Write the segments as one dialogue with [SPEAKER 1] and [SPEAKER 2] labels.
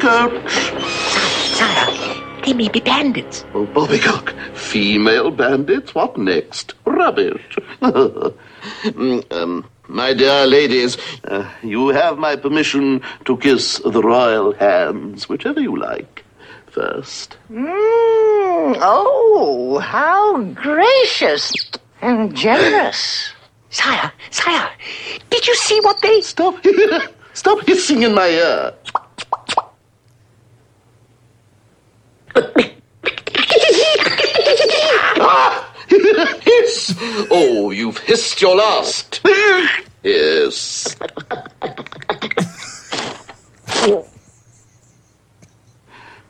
[SPEAKER 1] stop the coach.
[SPEAKER 2] They may be bandits.
[SPEAKER 1] Oh, Bobbycock. Female bandits? What next? Rubbish. Mm, um, my dear ladies, uh, you have my permission to kiss the royal hands, whichever you like first.
[SPEAKER 3] Mm, oh, how gracious and generous.
[SPEAKER 2] Sire, sire, did you see what they...
[SPEAKER 1] Stop, stop hissing in my ear. Hiss! Oh, you've hissed your last. yes.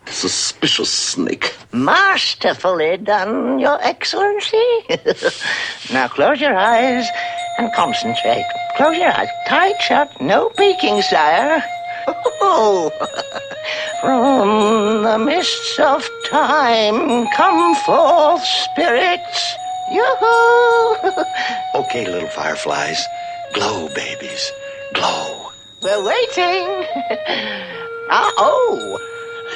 [SPEAKER 1] Suspicious snake.
[SPEAKER 3] Masterfully done, Your Excellency. now close your eyes and concentrate. Close your eyes. Tight shut. No peeking, sire. Oh, from the mists of time come forth spirits. Yoo-hoo!
[SPEAKER 4] okay, little fireflies. Glow, babies. Glow.
[SPEAKER 3] We're waiting. Ah, oh.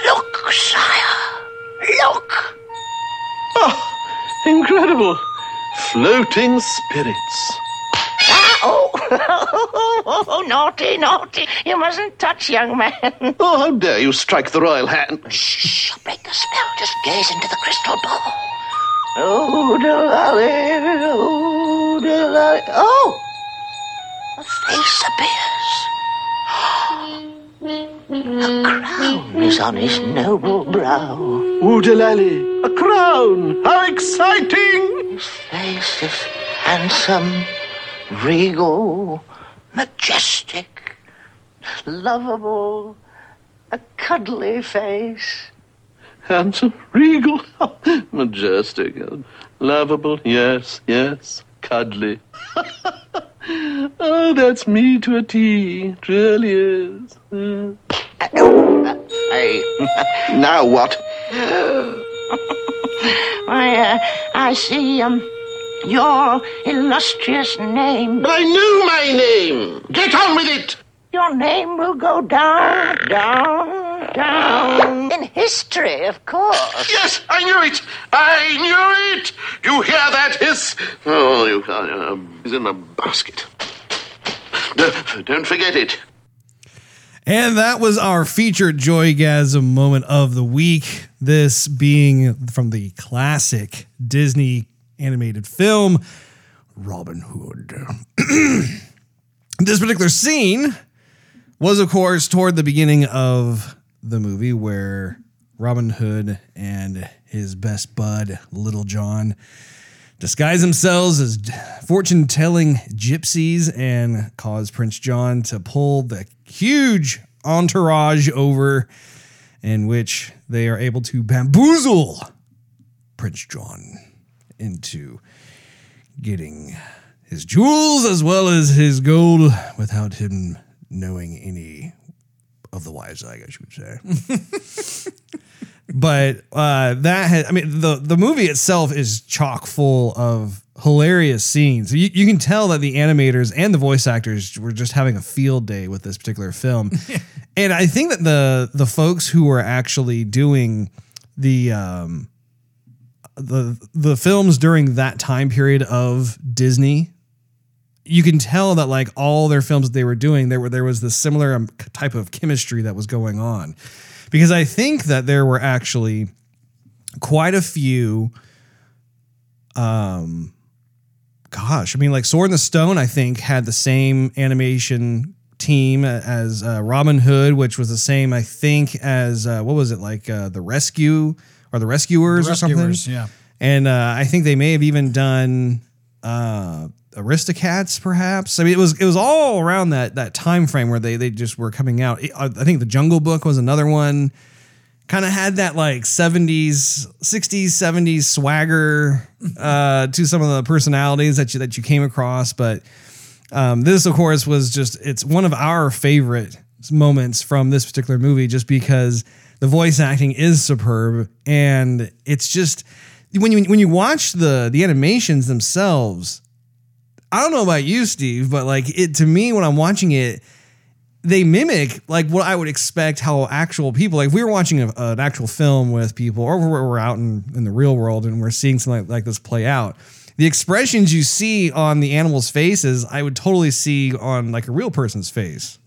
[SPEAKER 3] Look, sire. Look.
[SPEAKER 1] Oh, incredible. Floating spirits.
[SPEAKER 3] Oh. oh, naughty, naughty. You mustn't touch, young man.
[SPEAKER 1] Oh, how dare you strike the royal hand?
[SPEAKER 2] Shh, you'll break the spell. Just gaze into the crystal ball.
[SPEAKER 3] Oh, Delali, oh, Delali. Oh!
[SPEAKER 2] A face appears. A crown is on his noble brow.
[SPEAKER 1] Oh, Delali, a crown! How exciting!
[SPEAKER 3] His face is handsome, regal, majestic, lovable, a cuddly face.
[SPEAKER 1] Handsome, regal, majestic, lovable, yes, yes, cuddly. oh, that's me to a T. It really is. Uh, hey, now what?
[SPEAKER 3] I, uh, I see, um, your illustrious name.
[SPEAKER 1] But I knew my name. Get on with it.
[SPEAKER 3] Your name will go down, down, down in history, of course.
[SPEAKER 1] Yes, I knew it. I knew it. You hear that hiss? Oh, you can't. Uh, he's in a basket. Don't, don't forget it.
[SPEAKER 5] And that was our featured Joygasm moment of the week. This being from the classic Disney animated film, Robin Hood. this particular scene was, of course, toward the beginning of the movie where Robin Hood and his best bud, Little John, disguise themselves as fortune telling gypsies and cause Prince John to pull the huge entourage over, in which they are able to bamboozle Prince John into getting his jewels as well as his gold without him knowing any of the wise I guess you would say. but uh, that had, I mean, the the movie itself is chock full of hilarious scenes. You, you can tell that the animators and the voice actors were just having a field day with this particular film. and I think that the the folks who were actually doing the um the the films during that time period of Disney you can tell that like all their films that they were doing there were there was this similar um, type of chemistry that was going on. Because I think that there were actually quite a few um gosh I mean like Sword in the Stone I think had the same animation team as uh, Robin Hood which was the same I think as uh, what was it like uh, the Rescue or the Rescuers,
[SPEAKER 6] The
[SPEAKER 5] or something
[SPEAKER 6] yeah.
[SPEAKER 5] and uh, I think they may have even done uh, Aristocats, perhaps. I mean, it was it was all around that that time frame where they they just were coming out. I I think the Jungle Book was another one. Kind of had that like seventies, sixties, seventies swagger uh, to some of the personalities that you that you came across. But um, this, of course, was just it's one of our favorite moments from this particular movie, just because the voice acting is superb and it's just when you when you watch the the animations themselves, I don't know about you, Steve, but like it to me when I'm watching it, they mimic like what I would expect how actual people like if we were watching a, an actual film with people or we're, we're out in, in the real world and we're seeing something like, like this play out. The expressions you see on the animals' faces, I would totally see on like a real person's face.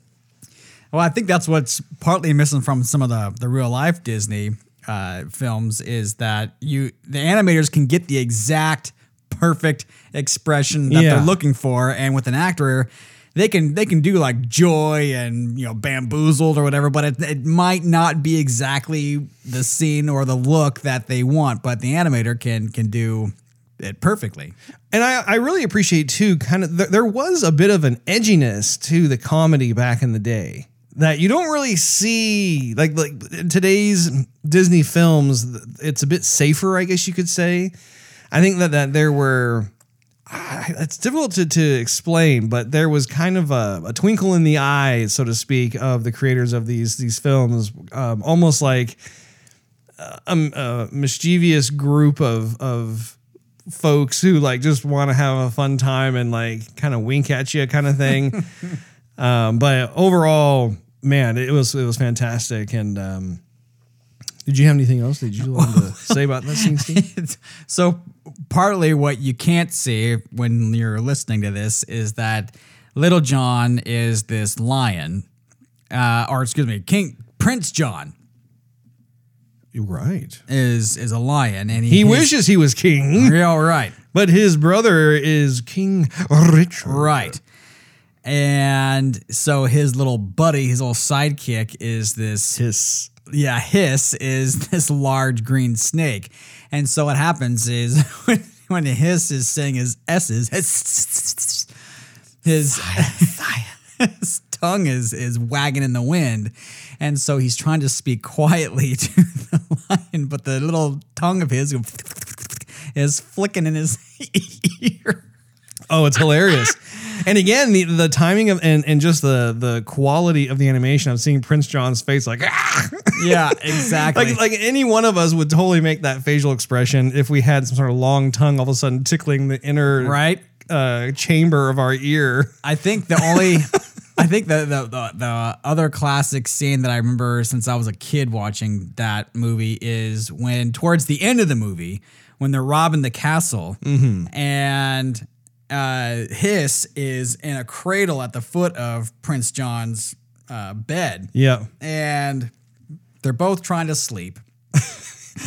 [SPEAKER 6] Well, I think that's what's partly missing from some of the the real life Disney uh, films is that you the animators can get the exact perfect expression that
[SPEAKER 5] Yeah.
[SPEAKER 6] they're looking for, and with an actor. They can they can do like joy and you know bamboozled or whatever, but it, it might not be exactly the scene or the look that they want. But the animator can can do it perfectly.
[SPEAKER 5] And I, I really appreciate too, kind of, there, there was a bit of an edginess to the comedy back in the day that you don't really see. Like, like in today's Disney films, it's a bit safer, I guess you could say. I think that, that there were, it's difficult to, to explain, but there was kind of a, a twinkle in the eye, so to speak, of the creators of these, these films, um, almost like a, a mischievous group of, of, folks who like just want to have a fun time and like kind of wink at you kind of thing. um, but overall, man, it was it was fantastic. And um, did you have anything else Did you want to say about this scene, Steve?
[SPEAKER 6] so partly what you can't see when you're listening to this is that Little John is this lion, uh, or excuse me, King Prince John
[SPEAKER 5] You're right.
[SPEAKER 6] is is a lion, and he,
[SPEAKER 5] He wishes he was king,
[SPEAKER 6] Yeah, right,
[SPEAKER 5] but his brother is King Richard.
[SPEAKER 6] right. And so his little buddy, his little sidekick, is this
[SPEAKER 5] Hiss.
[SPEAKER 6] yeah, hiss is this large green snake. And so what happens is when, when hiss is saying his S's, his, his, his tongue is, is wagging in the wind. And so he's trying to speak quietly to the lion, but the little tongue of his is flicking in his ear.
[SPEAKER 5] Oh, it's hilarious. And again, the, the timing of and, and just the the quality of the animation. I'm seeing Prince John's face like "Ah!"
[SPEAKER 6] Yeah, exactly.
[SPEAKER 5] like like any one of us would totally make that facial expression if we had some sort of long tongue all of a sudden tickling the inner
[SPEAKER 6] right?
[SPEAKER 5] uh, chamber of our ear.
[SPEAKER 6] I think the only, I think the, the the the other classic scene that I remember since I was a kid watching that movie is when towards the end of the movie when they're robbing the castle and uh, Hiss is in a cradle at the foot of Prince John's uh, bed
[SPEAKER 5] Yeah.
[SPEAKER 6] and they're both trying to sleep.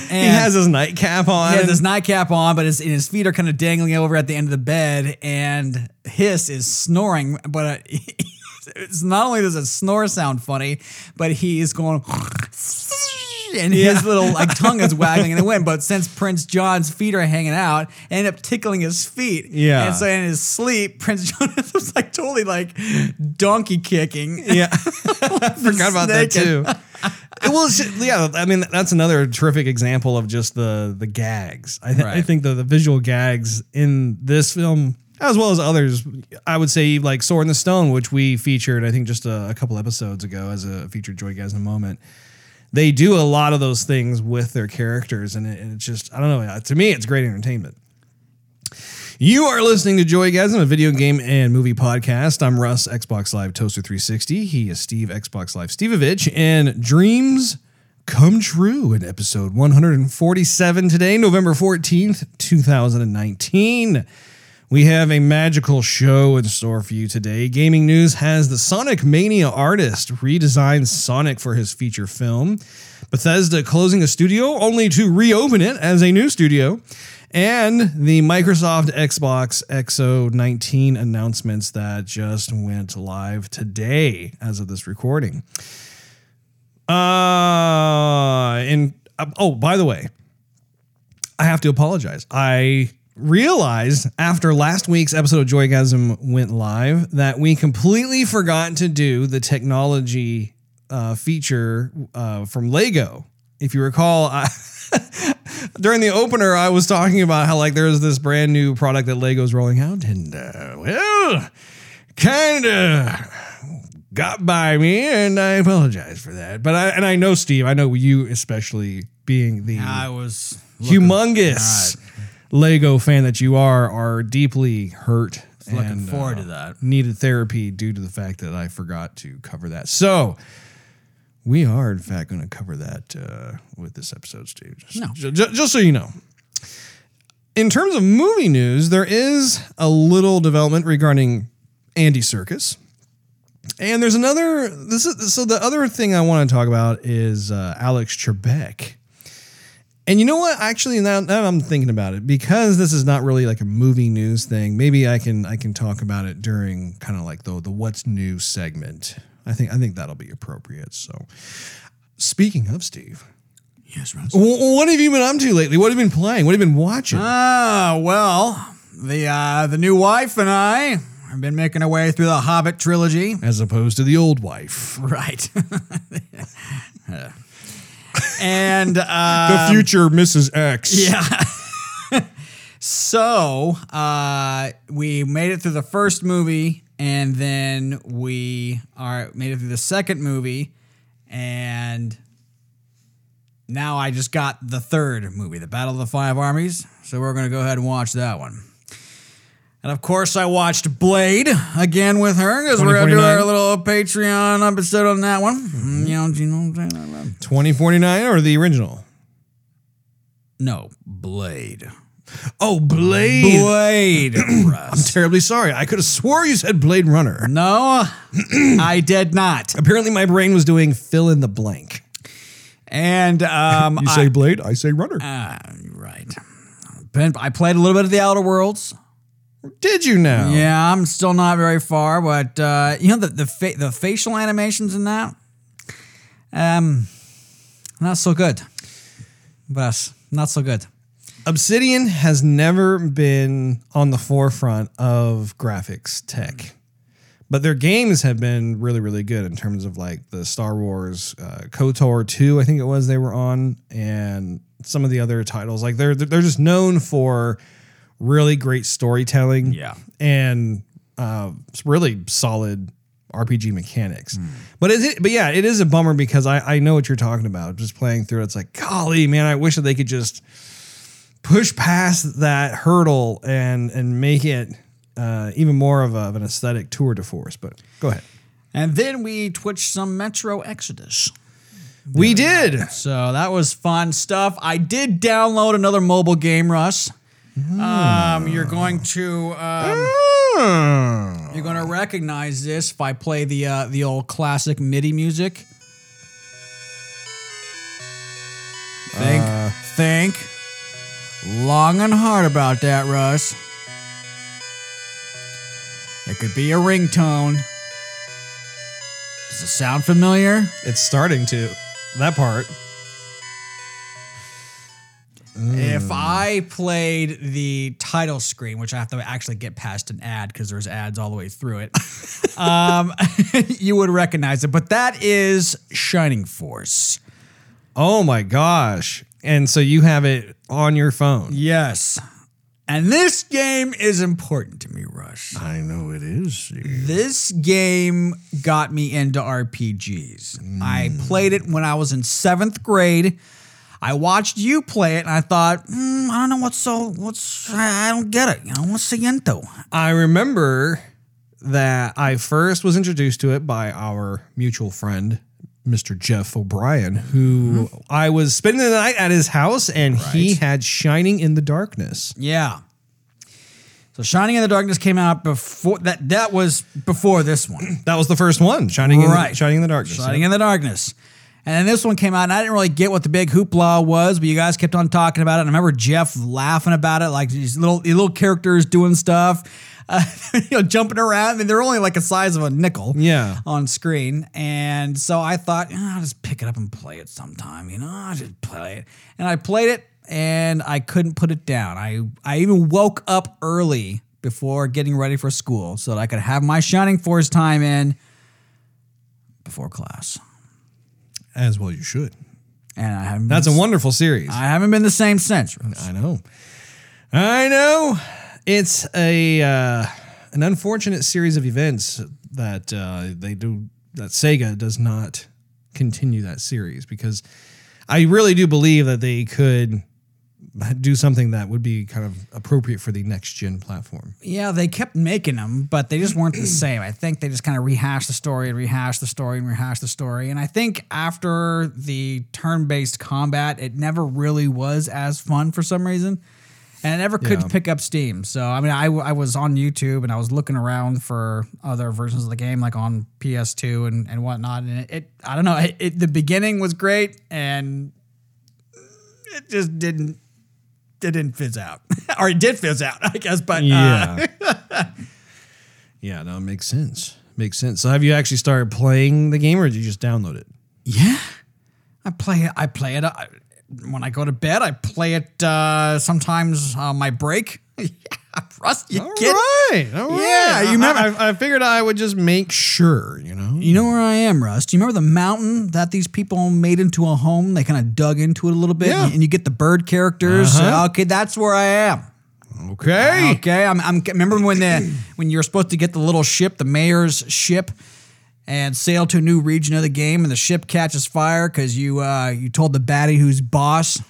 [SPEAKER 5] He has his nightcap on.
[SPEAKER 6] He has his nightcap on, but his, and his feet are kind of dangling over at the end of the bed, and Hiss is snoring. But uh, it's not only does a snore sound funny, but he is going. And his little like tongue is waggling in the wind, but since Prince John's feet are hanging out, end up tickling his feet.
[SPEAKER 5] Yeah.
[SPEAKER 6] and so in his sleep, Prince John was like totally like donkey kicking.
[SPEAKER 5] yeah. I forgot about that too. well, yeah, I mean that's another terrific example of just the the gags. I, th- I think the, the visual gags in this film, as well as others, I would say like Sword in the Stone, which we featured I think just a, a couple episodes ago as a featured Joy Guys in a moment. They do a lot of those things with their characters, and, it, it's just I don't know. To me, it's great entertainment. You are listening to Joygasm, a video game and movie podcast. I'm Russ, Xbox Live Toaster 360. He is Steve, Xbox Live Stevevich, and Dreams Come True in episode 147 today, November 14th, 2019. We have a magical show in store for you today. Gaming News has the Sonic Mania artist redesign Sonic for his feature film. Bethesda closing a studio only to reopen it as a new studio. And the Microsoft Xbox XO 19 announcements that just went live today as of this recording. Uh, and uh, oh, by the way, I have to apologize. I realized after last week's episode of Joygasm went live that we completely forgot to do the technology uh, feature uh, from Lego. If you recall, I, during the opener, I was talking about how like there's this brand new product that Lego's rolling out, and uh, well, kind of got by me, and I apologize for that. But I and I know Steve. I know you especially being the
[SPEAKER 6] I was
[SPEAKER 5] humongous Lego fan that you are, are deeply hurt.
[SPEAKER 6] Looking
[SPEAKER 5] and,
[SPEAKER 6] forward
[SPEAKER 5] uh,
[SPEAKER 6] to that.
[SPEAKER 5] Needed therapy due to the fact that I forgot to cover that. So we are, in fact, going to cover that uh, with this episode, Steve. Just,
[SPEAKER 6] No.
[SPEAKER 5] ju- ju- just so you know. In terms of movie news, there is a little development regarding Andy Serkis. And there's another. This is so. The other thing I want to talk about is uh, Alex Trebek. And you know what? Actually, now, now I'm thinking about it because this is not really like a movie news thing. Maybe I can I can talk about it during kind of like the the what's new segment. I think I think that'll be appropriate. So, speaking of Steve,
[SPEAKER 6] Yes, Russ.
[SPEAKER 5] wh- what have you been up to lately? What have you been playing? What have you been watching?
[SPEAKER 6] Ah, well, the uh, the new wife and I have been making our way through the Hobbit trilogy.
[SPEAKER 5] As opposed to the old wife,
[SPEAKER 6] Right. and
[SPEAKER 5] the
[SPEAKER 6] uh,
[SPEAKER 5] future Mrs. X.
[SPEAKER 6] yeah. so uh, we made it through the first movie, and then we are made it through the second movie, and now I just got the third movie, The Battle of the Five Armies. So we're gonna go ahead and watch that one. And of course, I watched Blade again with her because we're gonna do our little Patreon episode on that one. Mm, You know, you know what I'm saying?
[SPEAKER 5] 2049 or the original?
[SPEAKER 6] No, Blade.
[SPEAKER 5] Oh, Blade.
[SPEAKER 6] Blade.
[SPEAKER 5] I'm terribly sorry. I could have swore you said Blade Runner.
[SPEAKER 6] no, I did not.
[SPEAKER 5] Apparently, my brain was doing fill in the blank.
[SPEAKER 6] And um,
[SPEAKER 5] You
[SPEAKER 6] I,
[SPEAKER 5] say Blade, I say Runner.
[SPEAKER 6] You're right. Ben, I played a little bit of the Outer Worlds.
[SPEAKER 5] Did you now?
[SPEAKER 6] Yeah, I'm still not very far, but uh, you know the the fa- the facial animations in that, um, not so good. But not so good.
[SPEAKER 5] Obsidian has never been on the forefront of graphics tech, but their games have been really, really good in terms of like the Star Wars uh, KOTOR 2, I think it was they were on, and some of the other titles. Like they're they're just known for really great storytelling,
[SPEAKER 6] Yeah.
[SPEAKER 5] and uh, really solid RPG mechanics. But it, but yeah, it is a bummer because I I know what you're talking about. Just playing through, it, it's like golly, man, I wish that they could just push past that hurdle and and make it uh, even more of, a, of an aesthetic tour de force. But go ahead.
[SPEAKER 6] And then we twitched some Metro Exodus.
[SPEAKER 5] We did.
[SPEAKER 6] So that was fun stuff. I did download another mobile game, Russ. Um, you're going to um,
[SPEAKER 5] Hmm.
[SPEAKER 6] you're going to recognize this if I play the uh, the old classic MIDI music. Think,
[SPEAKER 5] Uh.
[SPEAKER 6] think, long and hard about that, Russ. It could be a ringtone. Does it sound familiar?
[SPEAKER 5] It's starting to that part.
[SPEAKER 6] If I played the title screen, which I have to actually get past an ad because there's ads all the way through it, um, you would recognize it. But that is Shining Force.
[SPEAKER 5] Oh my gosh! And so you have it on your phone.
[SPEAKER 6] Yes. And this game is important to me, Rush.
[SPEAKER 5] I know it is.
[SPEAKER 6] This game got me into RPGs. I played it when I was in seventh grade. I watched you play it, and I thought, "Hmm, I don't know what's so what's I don't get it. You know what's the yento?
[SPEAKER 5] I remember that I first was introduced to it by our mutual friend, Mr. Jeff O'Brien, who I was spending the night at his house and he had Shining in the Darkness.
[SPEAKER 6] Yeah. So Shining in the Darkness came out before that. That was before this one.
[SPEAKER 5] That was the first one, Shining in,
[SPEAKER 6] Right.
[SPEAKER 5] Shining in the Darkness.
[SPEAKER 6] Shining in the Darkness. And then this one came out, and I didn't really get what the big hoopla was, but you guys kept on talking about it. And I remember Jeff laughing about it, like these little these little characters doing stuff, uh, you know, jumping around. I mean, they're only like the size of a nickel,
[SPEAKER 5] Yeah.
[SPEAKER 6] on screen. And so I thought, "Ah, I'll just pick it up and play it sometime. You know, I'll just play it. And I played it, and I couldn't put it down. I I even woke up early before getting ready for school so that I could have my Shining Force time in before class.
[SPEAKER 5] As well, you should.
[SPEAKER 6] And I haven't.
[SPEAKER 5] That's a wonderful series.
[SPEAKER 6] I haven't been the same since.
[SPEAKER 5] I know. I know. It's a uh, an unfortunate series of events that uh, they do that Sega does not continue that series because I really do believe that they could do something that would be kind of appropriate for the next gen platform.
[SPEAKER 6] Yeah, they kept making them, but they just weren't the same. I think they just kind of rehashed the story and rehashed the story and rehashed the story. And I think after the turn based combat, it never really was as fun for some reason. And it never could
[SPEAKER 5] Yeah.
[SPEAKER 6] pick up steam. So, I mean, I, I was on YouTube and I was looking around for other versions of the game, like on PS2 and, and whatnot. And it, it I don't know, it, it, the beginning was great and it just didn't. It didn't fizz out, or it did fizz out, I guess. But uh,
[SPEAKER 5] Yeah. yeah, no, it makes sense. Makes sense. So have you actually started playing the game or did you just download it?
[SPEAKER 6] Yeah, I play it. I play it uh, when I go to bed. I play it uh, sometimes on my break. yeah, Russ, you
[SPEAKER 5] All
[SPEAKER 6] get
[SPEAKER 5] right. All right.
[SPEAKER 6] Yeah, you
[SPEAKER 5] I-
[SPEAKER 6] remember-
[SPEAKER 5] I, I figured I would just make sure, you know?
[SPEAKER 6] You know where I am, Rust. Do you remember the mountain that these people made into a home? They kind of dug into it a little bit,
[SPEAKER 5] Yeah.
[SPEAKER 6] and, you get the bird characters.
[SPEAKER 5] Uh-huh.
[SPEAKER 6] Okay, that's where I am.
[SPEAKER 5] Okay.
[SPEAKER 6] Okay, I'm, I'm remember when the when you're supposed to get the little ship, the mayor's ship, and sail to a new region of the game, and the ship catches fire because you uh, you told the baddie who's boss.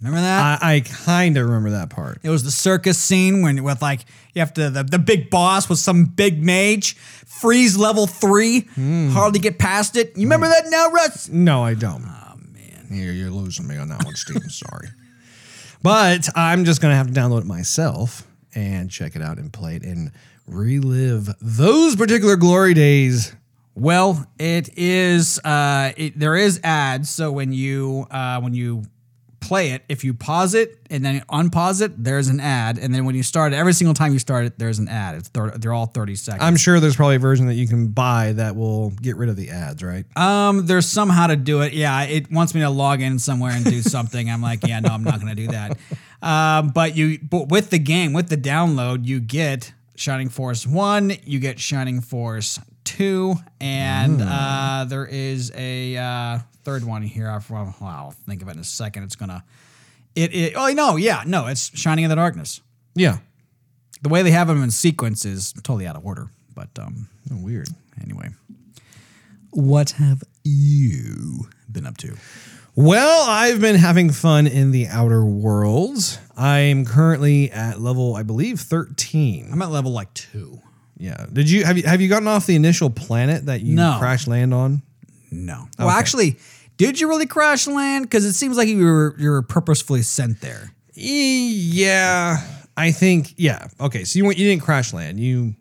[SPEAKER 6] Remember that?
[SPEAKER 5] I, I kind of remember that part.
[SPEAKER 6] it was the circus scene when with like you have to the, the big boss was some big mage, freeze level three, hardly get past it. You remember that now, Russ?
[SPEAKER 5] No, I don't. Oh, man. You're, you're losing me on that one, Steven. Sorry. But I'm just going to have to download it myself and check it out and play it and relive those particular glory days.
[SPEAKER 6] Well, it is. Uh, it, there is ads. So when you uh, when you play it, if you pause it and then unpause it, there's an ad. And then when you start it, every single time you start it, there's an ad. It's thir- they're all thirty seconds.
[SPEAKER 5] I'm sure there's probably a version that you can buy that will get rid of the ads, right?
[SPEAKER 6] Um, there's some how to do it. Yeah, it wants me to log in somewhere and do something. I'm like, yeah, no, I'm not going to do that. Um, but you, but with the game, with the download, you get Shining Force One, you get Shining Force Two, and uh, there is a uh, third one here. I'll, well, I'll think of it in a second. It's gonna. It, it. Oh no, yeah, no, it's Shining in the Darkness.
[SPEAKER 5] Yeah.
[SPEAKER 6] The way they have them in sequence is totally out of order. But um,
[SPEAKER 5] Oh, weird.
[SPEAKER 6] anyway, what have you been up to?
[SPEAKER 5] Well, I've been having fun in the outer worlds. I'm currently at level, I believe, 13.
[SPEAKER 6] I'm at level like two.
[SPEAKER 5] Yeah. Did you have you have you gotten off the initial planet that you
[SPEAKER 6] No.
[SPEAKER 5] crash land on?
[SPEAKER 6] No. Well, actually, did you really crash land? Because it seems like you were you were purposefully sent there.
[SPEAKER 5] E- Yeah, I think yeah. Okay, so you went, you didn't crash land. You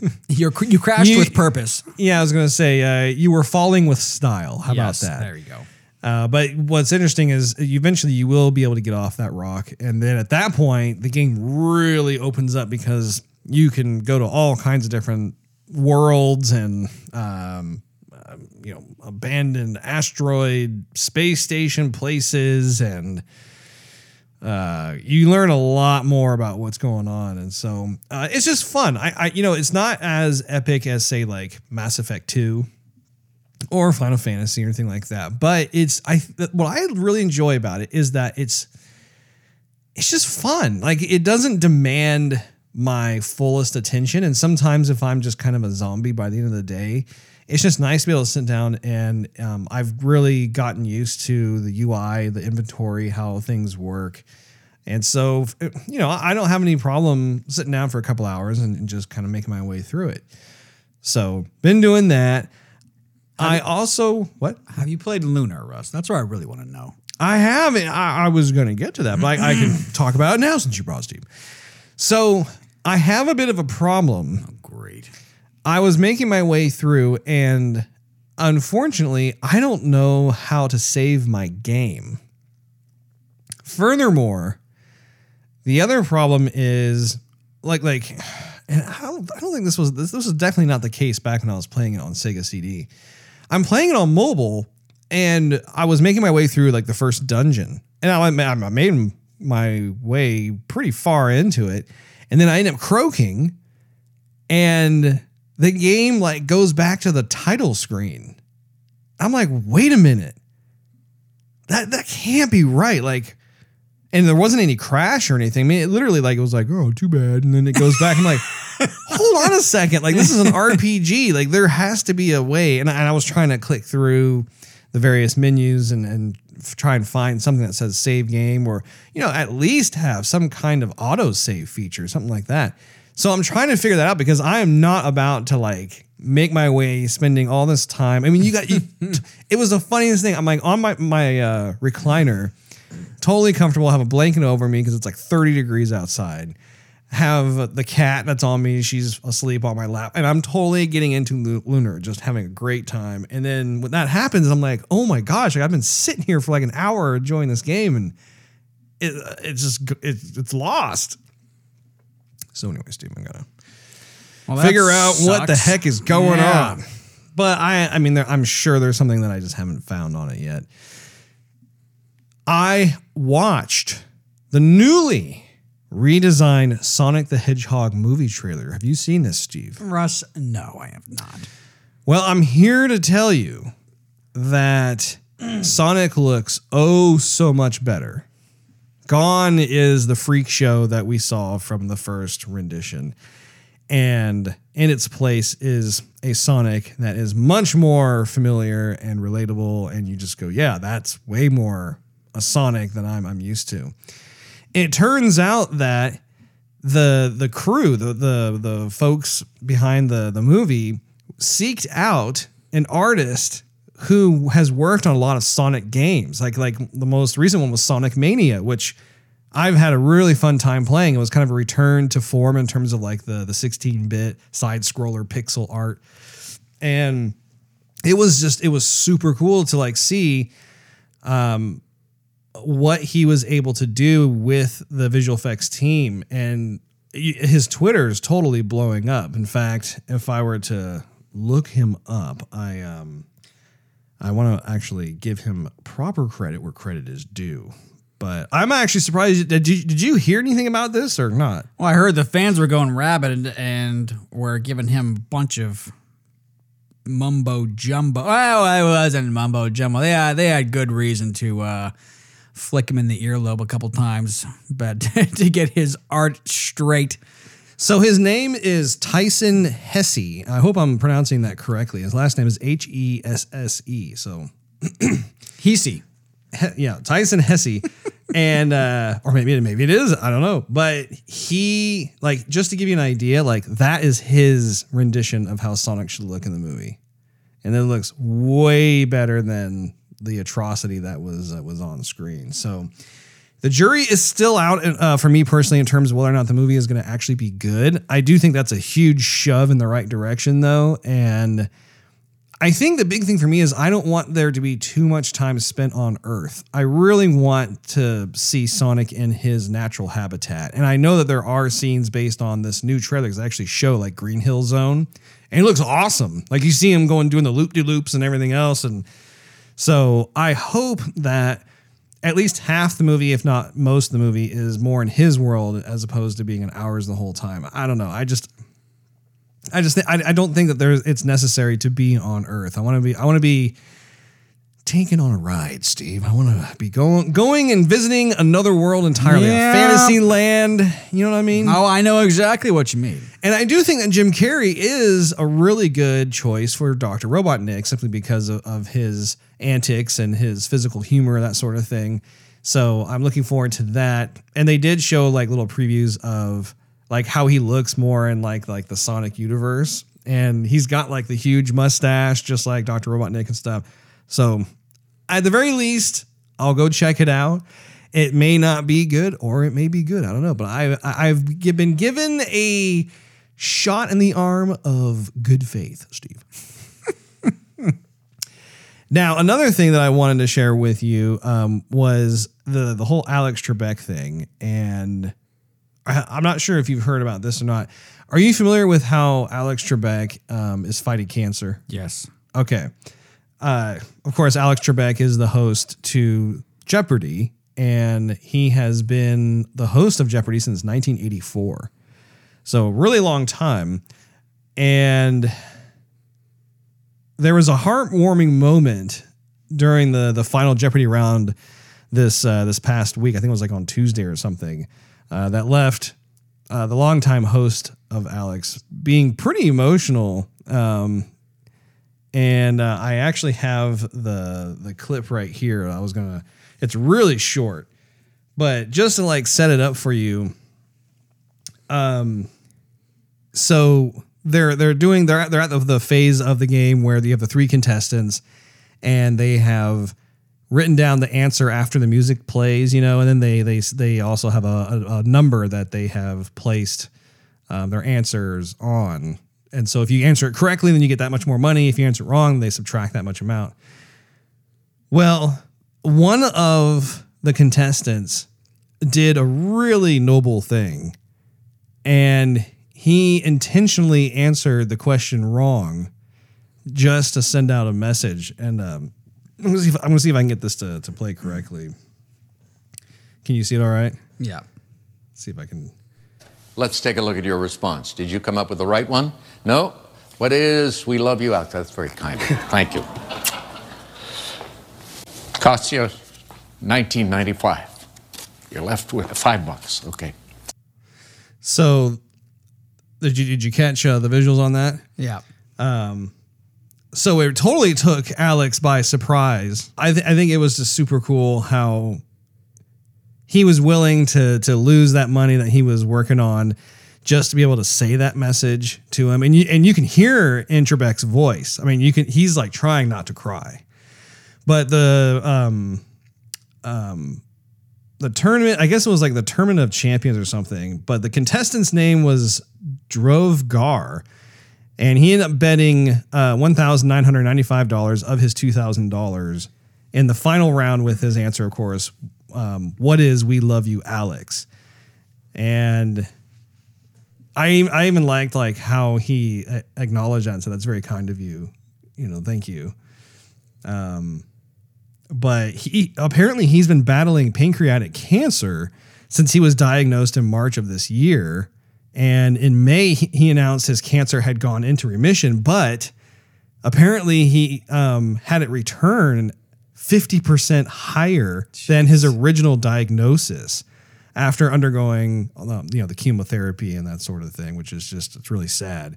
[SPEAKER 6] You're, you crashed
[SPEAKER 5] You-
[SPEAKER 6] with purpose.
[SPEAKER 5] yeah, I was gonna say uh, you were falling with style. How
[SPEAKER 6] Yes,
[SPEAKER 5] about that?
[SPEAKER 6] There you go.
[SPEAKER 5] Uh, but what's interesting is eventually you will be able to get off that rock, and then at that point the game really opens up because you can go to all kinds of different worlds and um, um, you know abandoned asteroid space station places and uh, you learn a lot more about what's going on, and so uh, it's just fun. I, I, you know, it's not as epic as say like Mass Effect Two or Final Fantasy or anything like that, but it's I. What I really enjoy about it is that it's it's just fun. Like it doesn't demand my fullest attention, and sometimes if I'm just kind of a zombie by the end of the day. It's just nice to be able to sit down and um, I've really gotten used to the UI, the inventory, how things work. And so, you know, I don't have any problem sitting down for a couple hours and, and just kind of making my way through it. So, been doing that. I also, what?
[SPEAKER 6] Have you played Lunar, Russ? That's what I really want to know.
[SPEAKER 5] I haven't. I, I was going to get to that, but I, I can talk about it now since you brought it, Steve. So, I have a bit of a problem.
[SPEAKER 6] Oh, great.
[SPEAKER 5] I was making my way through, and unfortunately, I don't know how to save my game. Furthermore, the other problem is like like, and I don't, I don't think this was this, this was definitely not the case back when I was playing it on Sega CD. I'm playing it on mobile, and I was making my way through like the first dungeon, and I, I made my way pretty far into it, and then I end up croaking, and the game like goes back to the title screen. I'm like, wait a minute. That that can't be right. Like, and there wasn't any crash or anything. I mean, it literally like it was like, oh, too bad. And then it goes back. I'm like, hold on a second. Like this is an RPG. Like there has to be a way. And I, and I was trying to click through the various menus and and try and find something that says save game or you know at least have some kind of auto save feature, something like that. So I'm trying to figure that out because I am not about to like make my way spending all this time. I mean, you got you, it was the funniest thing. I'm like on my my uh, recliner, totally comfortable, have a blanket over me because it's like 30 degrees outside. Have the cat that's on me, she's asleep on my lap, and I'm totally getting into Lu- Lunar, just having a great time. And then when that happens, I'm like, oh my gosh, like I've been sitting here for like an hour enjoying this game, and it, uh, it's just it's it's lost. So anyway, Steve, I'm gonna
[SPEAKER 6] Well,
[SPEAKER 5] figure out what the heck is going
[SPEAKER 6] Yeah.
[SPEAKER 5] on. But I, I mean, there, I'm sure there's something that I just haven't found on it yet. I watched the newly redesigned Sonic the Hedgehog movie trailer. Have you seen this, Steve?
[SPEAKER 6] Russ, no, I have not.
[SPEAKER 5] Well, I'm here to tell you that Sonic looks oh so much better. Gone is the freak show that we saw from the first rendition. And in its place is a Sonic that is much more familiar and relatable. And you just go, yeah, that's way more a Sonic than I'm, I'm used to. It turns out that the the crew, the the the folks behind the the movie, seeked out an artist who has worked on a lot of Sonic games. Like like the most recent one was Sonic Mania, which I've had a really fun time playing. It was kind of a return to form in terms of like the the 16-bit side scroller pixel art. And it was just it was super cool to like see um what he was able to do with the visual effects team and his Twitter is totally blowing up. In fact, if I were to look him up, I um I want to actually give him proper credit where credit is due. But I'm actually surprised. Did you, did you hear anything about this or not?
[SPEAKER 6] Well, I heard the fans were going rabid and were giving him a bunch of mumbo jumbo. Well, it wasn't mumbo jumbo. They had, they had good reason to uh, flick him in the earlobe a couple times, but to get his art straight.
[SPEAKER 5] So his name is Tyson Hesse. I hope I'm pronouncing that correctly. His last name is H E S S E. So
[SPEAKER 6] Hesi.
[SPEAKER 5] He- yeah, Tyson Hesse, and uh, or maybe maybe it is, I don't know. But he like just to give you an idea, like that is his rendition of how Sonic should look in the movie, and it looks way better than the atrocity that was uh, was on screen. So the jury is still out uh, for me personally in terms of whether or not the movie is going to actually be good. I do think that's a huge shove in the right direction, though, and. I think the big thing for me is I don't want there to be too much time spent on Earth. I really want to see Sonic in his natural habitat. And I know that there are scenes based on this new trailer that actually show like Green Hill Zone. And it looks awesome. Like you see him going doing the loop de loops and everything else. And so I hope that at least half the movie, if not most of the movie, is more in his world as opposed to being in ours the whole time. I don't know. I just I just think I, I don't think that there's it's necessary to be on Earth. I want to be I want to be taken on a ride, Steve. I want to be going going and visiting another world entirely,
[SPEAKER 6] Yeah.
[SPEAKER 5] a fantasy land. You know what I mean?
[SPEAKER 6] Oh, I know exactly what you mean.
[SPEAKER 5] And I do think that Jim Carrey is a really good choice for Dr. Robotnik simply because of, of his antics and his physical humor, that sort of thing. So I'm looking forward to that. And they did show like little previews of like how he looks more in like like the Sonic universe. And he's got like the huge mustache, just like Dr. Robotnik and stuff. So at the very least, I'll go check it out. It may not be good or it may be good. I don't know. But I, I- I've been given a shot in the arm of good faith, Steve. now, another thing that I wanted to share with you um, was the, the whole Alex Trebek thing. And I, I'm not sure if you've heard about this or not. Are you familiar with how Alex Trebek um, is fighting cancer?
[SPEAKER 6] Yes.
[SPEAKER 5] Okay. Uh, of course, Alex Trebek is the host to Jeopardy, and he has been the host of Jeopardy since 1984. So, really long time. And there was a heartwarming moment during the the final Jeopardy round this uh, this past week. I think it was like on Tuesday or something. Uh, that left uh, the longtime host of Alex, being pretty emotional. Um, and uh, I actually have the the clip right here. I was gonna. It's really short, but just to like set it up for you. Um, so they're they're doing they're at, they're at the, the phase of the game where you have the three contestants, and they have written down the answer after the music plays, you know, and then they they they also have a, a, a number that they have placed um, their answers on. And so if you answer it correctly, then you get that much more money. If you answer it wrong, they subtract that much amount. Well, one of the contestants did a really noble thing, and he intentionally answered the question wrong just to send out a message. And um, I'm gonna see if, I'm gonna see if I can get this to, to play correctly. Can you see it all right?
[SPEAKER 6] Yeah.
[SPEAKER 5] Let's see if I can.
[SPEAKER 7] Let's take a look at your response. Did you come up with the right one? No? What is We Love You Out? That's very kind of you. Thank you. Costs you 1995. You're left with five bucks. Okay.
[SPEAKER 5] So, did you did you catch uh, the visuals on that?
[SPEAKER 6] Yeah.
[SPEAKER 5] Um, so it totally took Alex by surprise. I, th- I think it was just super cool how he was willing to to lose that money that he was working on just to be able to say that message to him. And you and you can hear in Trebek's voice. I mean, you can he's like trying not to cry. But the um um the tournament, I guess it was like the tournament of champions or something, but the contestant's name was Dhruv Gaur and he ended up betting uh, one thousand nine hundred ninety-five dollars of his two thousand dollars in the final round with his answer, of course. Um, what is "We Love You, Alex"? And I I even liked like how he uh, acknowledged that and said, "That's very kind of you." You know, thank you. Um, but he apparently he's been battling pancreatic cancer since he was diagnosed in March of this year. And in May, he announced his cancer had gone into remission, but apparently he um, had it return 50% higher than his original diagnosis after undergoing um, you know the chemotherapy and that sort of thing which is just it's really sad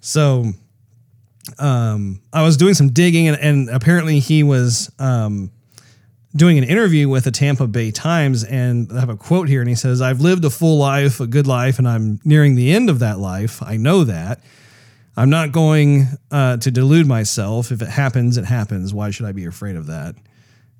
[SPEAKER 5] so um, I was doing some digging, and, and apparently he was um, doing an interview with the Tampa Bay Times, and I have a quote here, and he says, "I've lived a full life, a good life, and I'm nearing the end of that life. I know that. I'm not going uh, to delude myself. If it happens, it happens. Why should I be afraid of that?"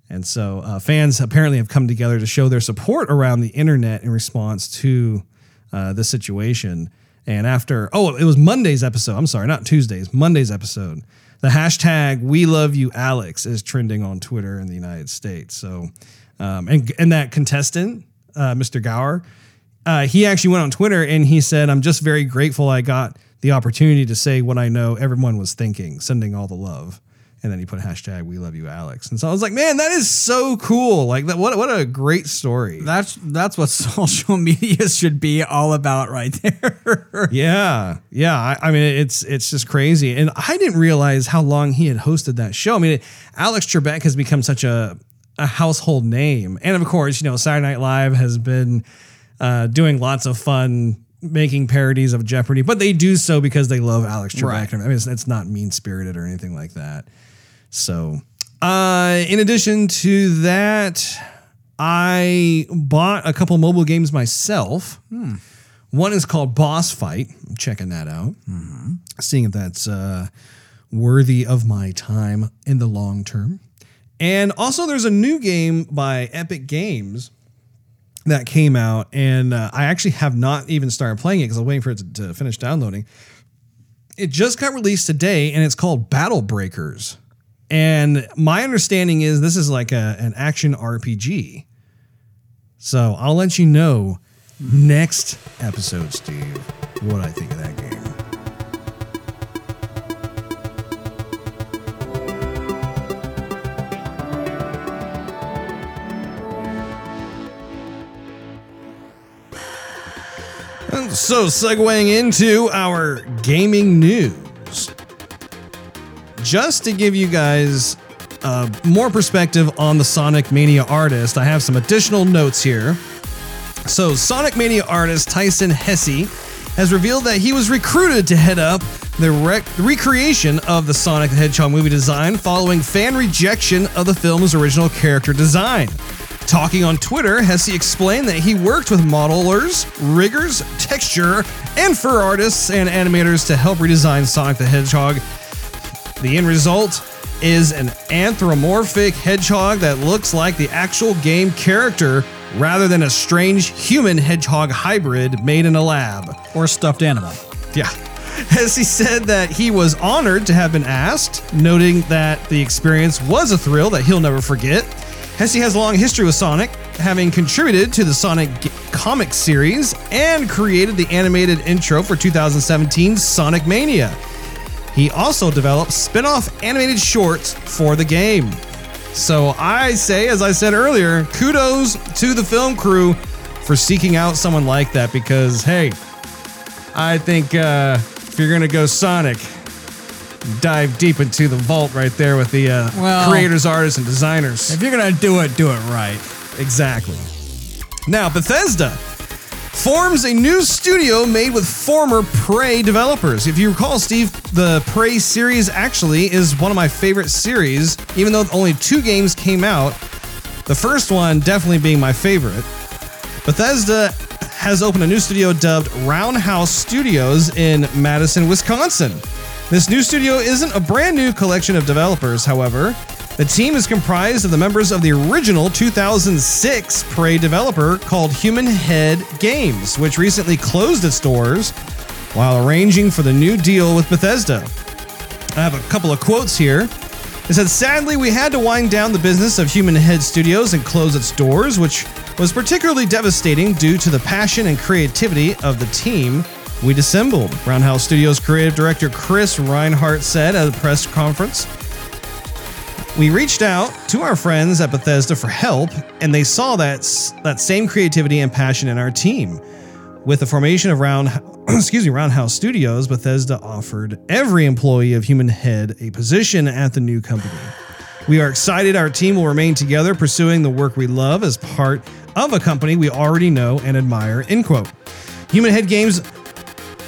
[SPEAKER 5] And so uh, fans apparently have come together to show their support around the internet in response to uh, this situation. And after, oh, it was Monday's episode. I'm sorry, not Tuesday's, Monday's episode. The hashtag We Love You Alex is trending on Twitter in the United States. So, um, and, and that contestant, uh, Mr. Gaur, uh, he actually went on Twitter and he said, I'm just very grateful I got the opportunity to say what I know everyone was thinking, sending all the love. And then he put hashtag We Love You Alex. And so I was like, man, that is so cool. Like that, what, what a great story.
[SPEAKER 6] That's that's what social media should be all about right there.
[SPEAKER 5] Yeah, yeah. I, I mean, it's it's just crazy, and I didn't realize how long he had hosted that show. I mean, Alex Trebek has become such a a household name, and of course, you know, Saturday Night Live has been uh, doing lots of fun making parodies of Jeopardy, but they do so because they love Alex Trebek.
[SPEAKER 6] Right.
[SPEAKER 5] I mean, it's, it's not mean spirited or anything like that. So, uh, in addition to that, I bought a couple mobile games myself. One is called Boss Fight. I'm checking that out, seeing if that's uh, worthy of my time in the long term. And also, there's a new game by Epic Games that came out, and uh, I actually have not even started playing it because I'm waiting for it to, to finish downloading. It just got released today, and it's called Battle Breakers. And my understanding is this is like a, an action RPG. So I'll let you know next episode, Steve, what I think of that game. So, segueing into our gaming news, just to give you guys uh, more perspective on the Sonic Mania artist, I have some additional notes here. So, Sonic Mania artist Tyson Hesse has revealed that he was recruited to head up the rec- recreation of the Sonic the Hedgehog movie design following fan rejection of the film's original character design. Talking on Twitter, Hesse explained that he worked with modelers, riggers, texture, and fur artists and animators to help redesign Sonic the Hedgehog. The end result is an anthropomorphic hedgehog that looks like the actual game character rather than a strange human hedgehog hybrid made in a lab.
[SPEAKER 6] Or stuffed animal.
[SPEAKER 5] Yeah. Hesse said that he was honored to have been asked, noting that the experience was a thrill that he'll never forget. Hesse has a long history with Sonic, having contributed to the Sonic comic series and created the animated intro for 2017's Sonic Mania. He also developed spin off animated shorts for the game. So I say, as I said earlier, kudos to the film crew for seeking out someone like that because, hey, I think uh, if you're going to go Sonic, dive deep into the vault right there with the uh,
[SPEAKER 6] Well-
[SPEAKER 5] creators, artists, and designers.
[SPEAKER 6] If you're gonna do it, do it right.
[SPEAKER 5] Exactly. Now, Bethesda forms a new studio made with former Prey developers. If you recall, Steve, the Prey series actually is one of my favorite series, even though only two games came out. The first one definitely being my favorite. Bethesda has opened a new studio dubbed Roundhouse Studios in Madison, Wisconsin. This new studio isn't a brand new collection of developers, however. The team is comprised of the members of the original 2006 Prey developer called Human Head Games, which recently closed its doors while arranging for the new deal with Bethesda. I have a couple of quotes here. It said, Sadly, we had to wind down the business of Human Head Studios and close its doors, which was particularly devastating due to the passion and creativity of the team we'd assembled. Roundhouse Studios creative director Chris Rhinehart said at a press conference. We reached out to our friends at Bethesda for help, and they saw that, that same creativity and passion in our team. With the formation of Round, excuse me, Roundhouse Studios, Bethesda offered every employee of Human Head a position at the new company. We are excited our team will remain together pursuing the work we love as part of a company we already know and admire. End quote. Human Head Games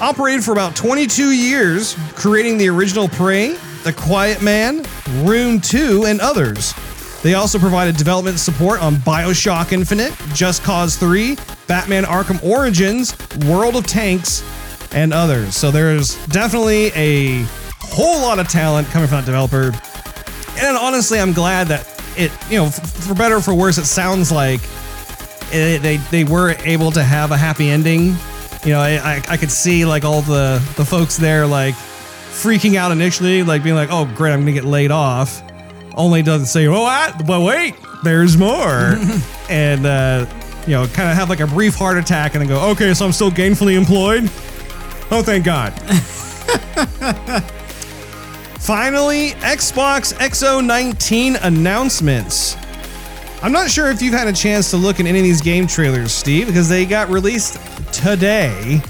[SPEAKER 5] operated for about 22 years, creating the original Prey, The Quiet Man, Rune 2, and others. They also provided development support on Bioshock Infinite, Just Cause 3, Batman Arkham Origins, World of Tanks, and others. So there's definitely a whole lot of talent coming from that developer. And honestly, I'm glad that it, you know, for better or for worse, it sounds like it, they they were able to have a happy ending. You know, I, I, I could see like all the the folks there like freaking out initially, like being like, "Oh, great, I'm gonna get laid off." Only doesn't say, "Oh, what? But wait, there's more," and uh, you know, kind of have like a brief heart attack and then go, "Okay, so I'm still gainfully employed." Oh, thank God. Finally, Xbox XO19 announcements. I'm not sure if you've had a chance to look at any of these game trailers, Steve, because they got released today.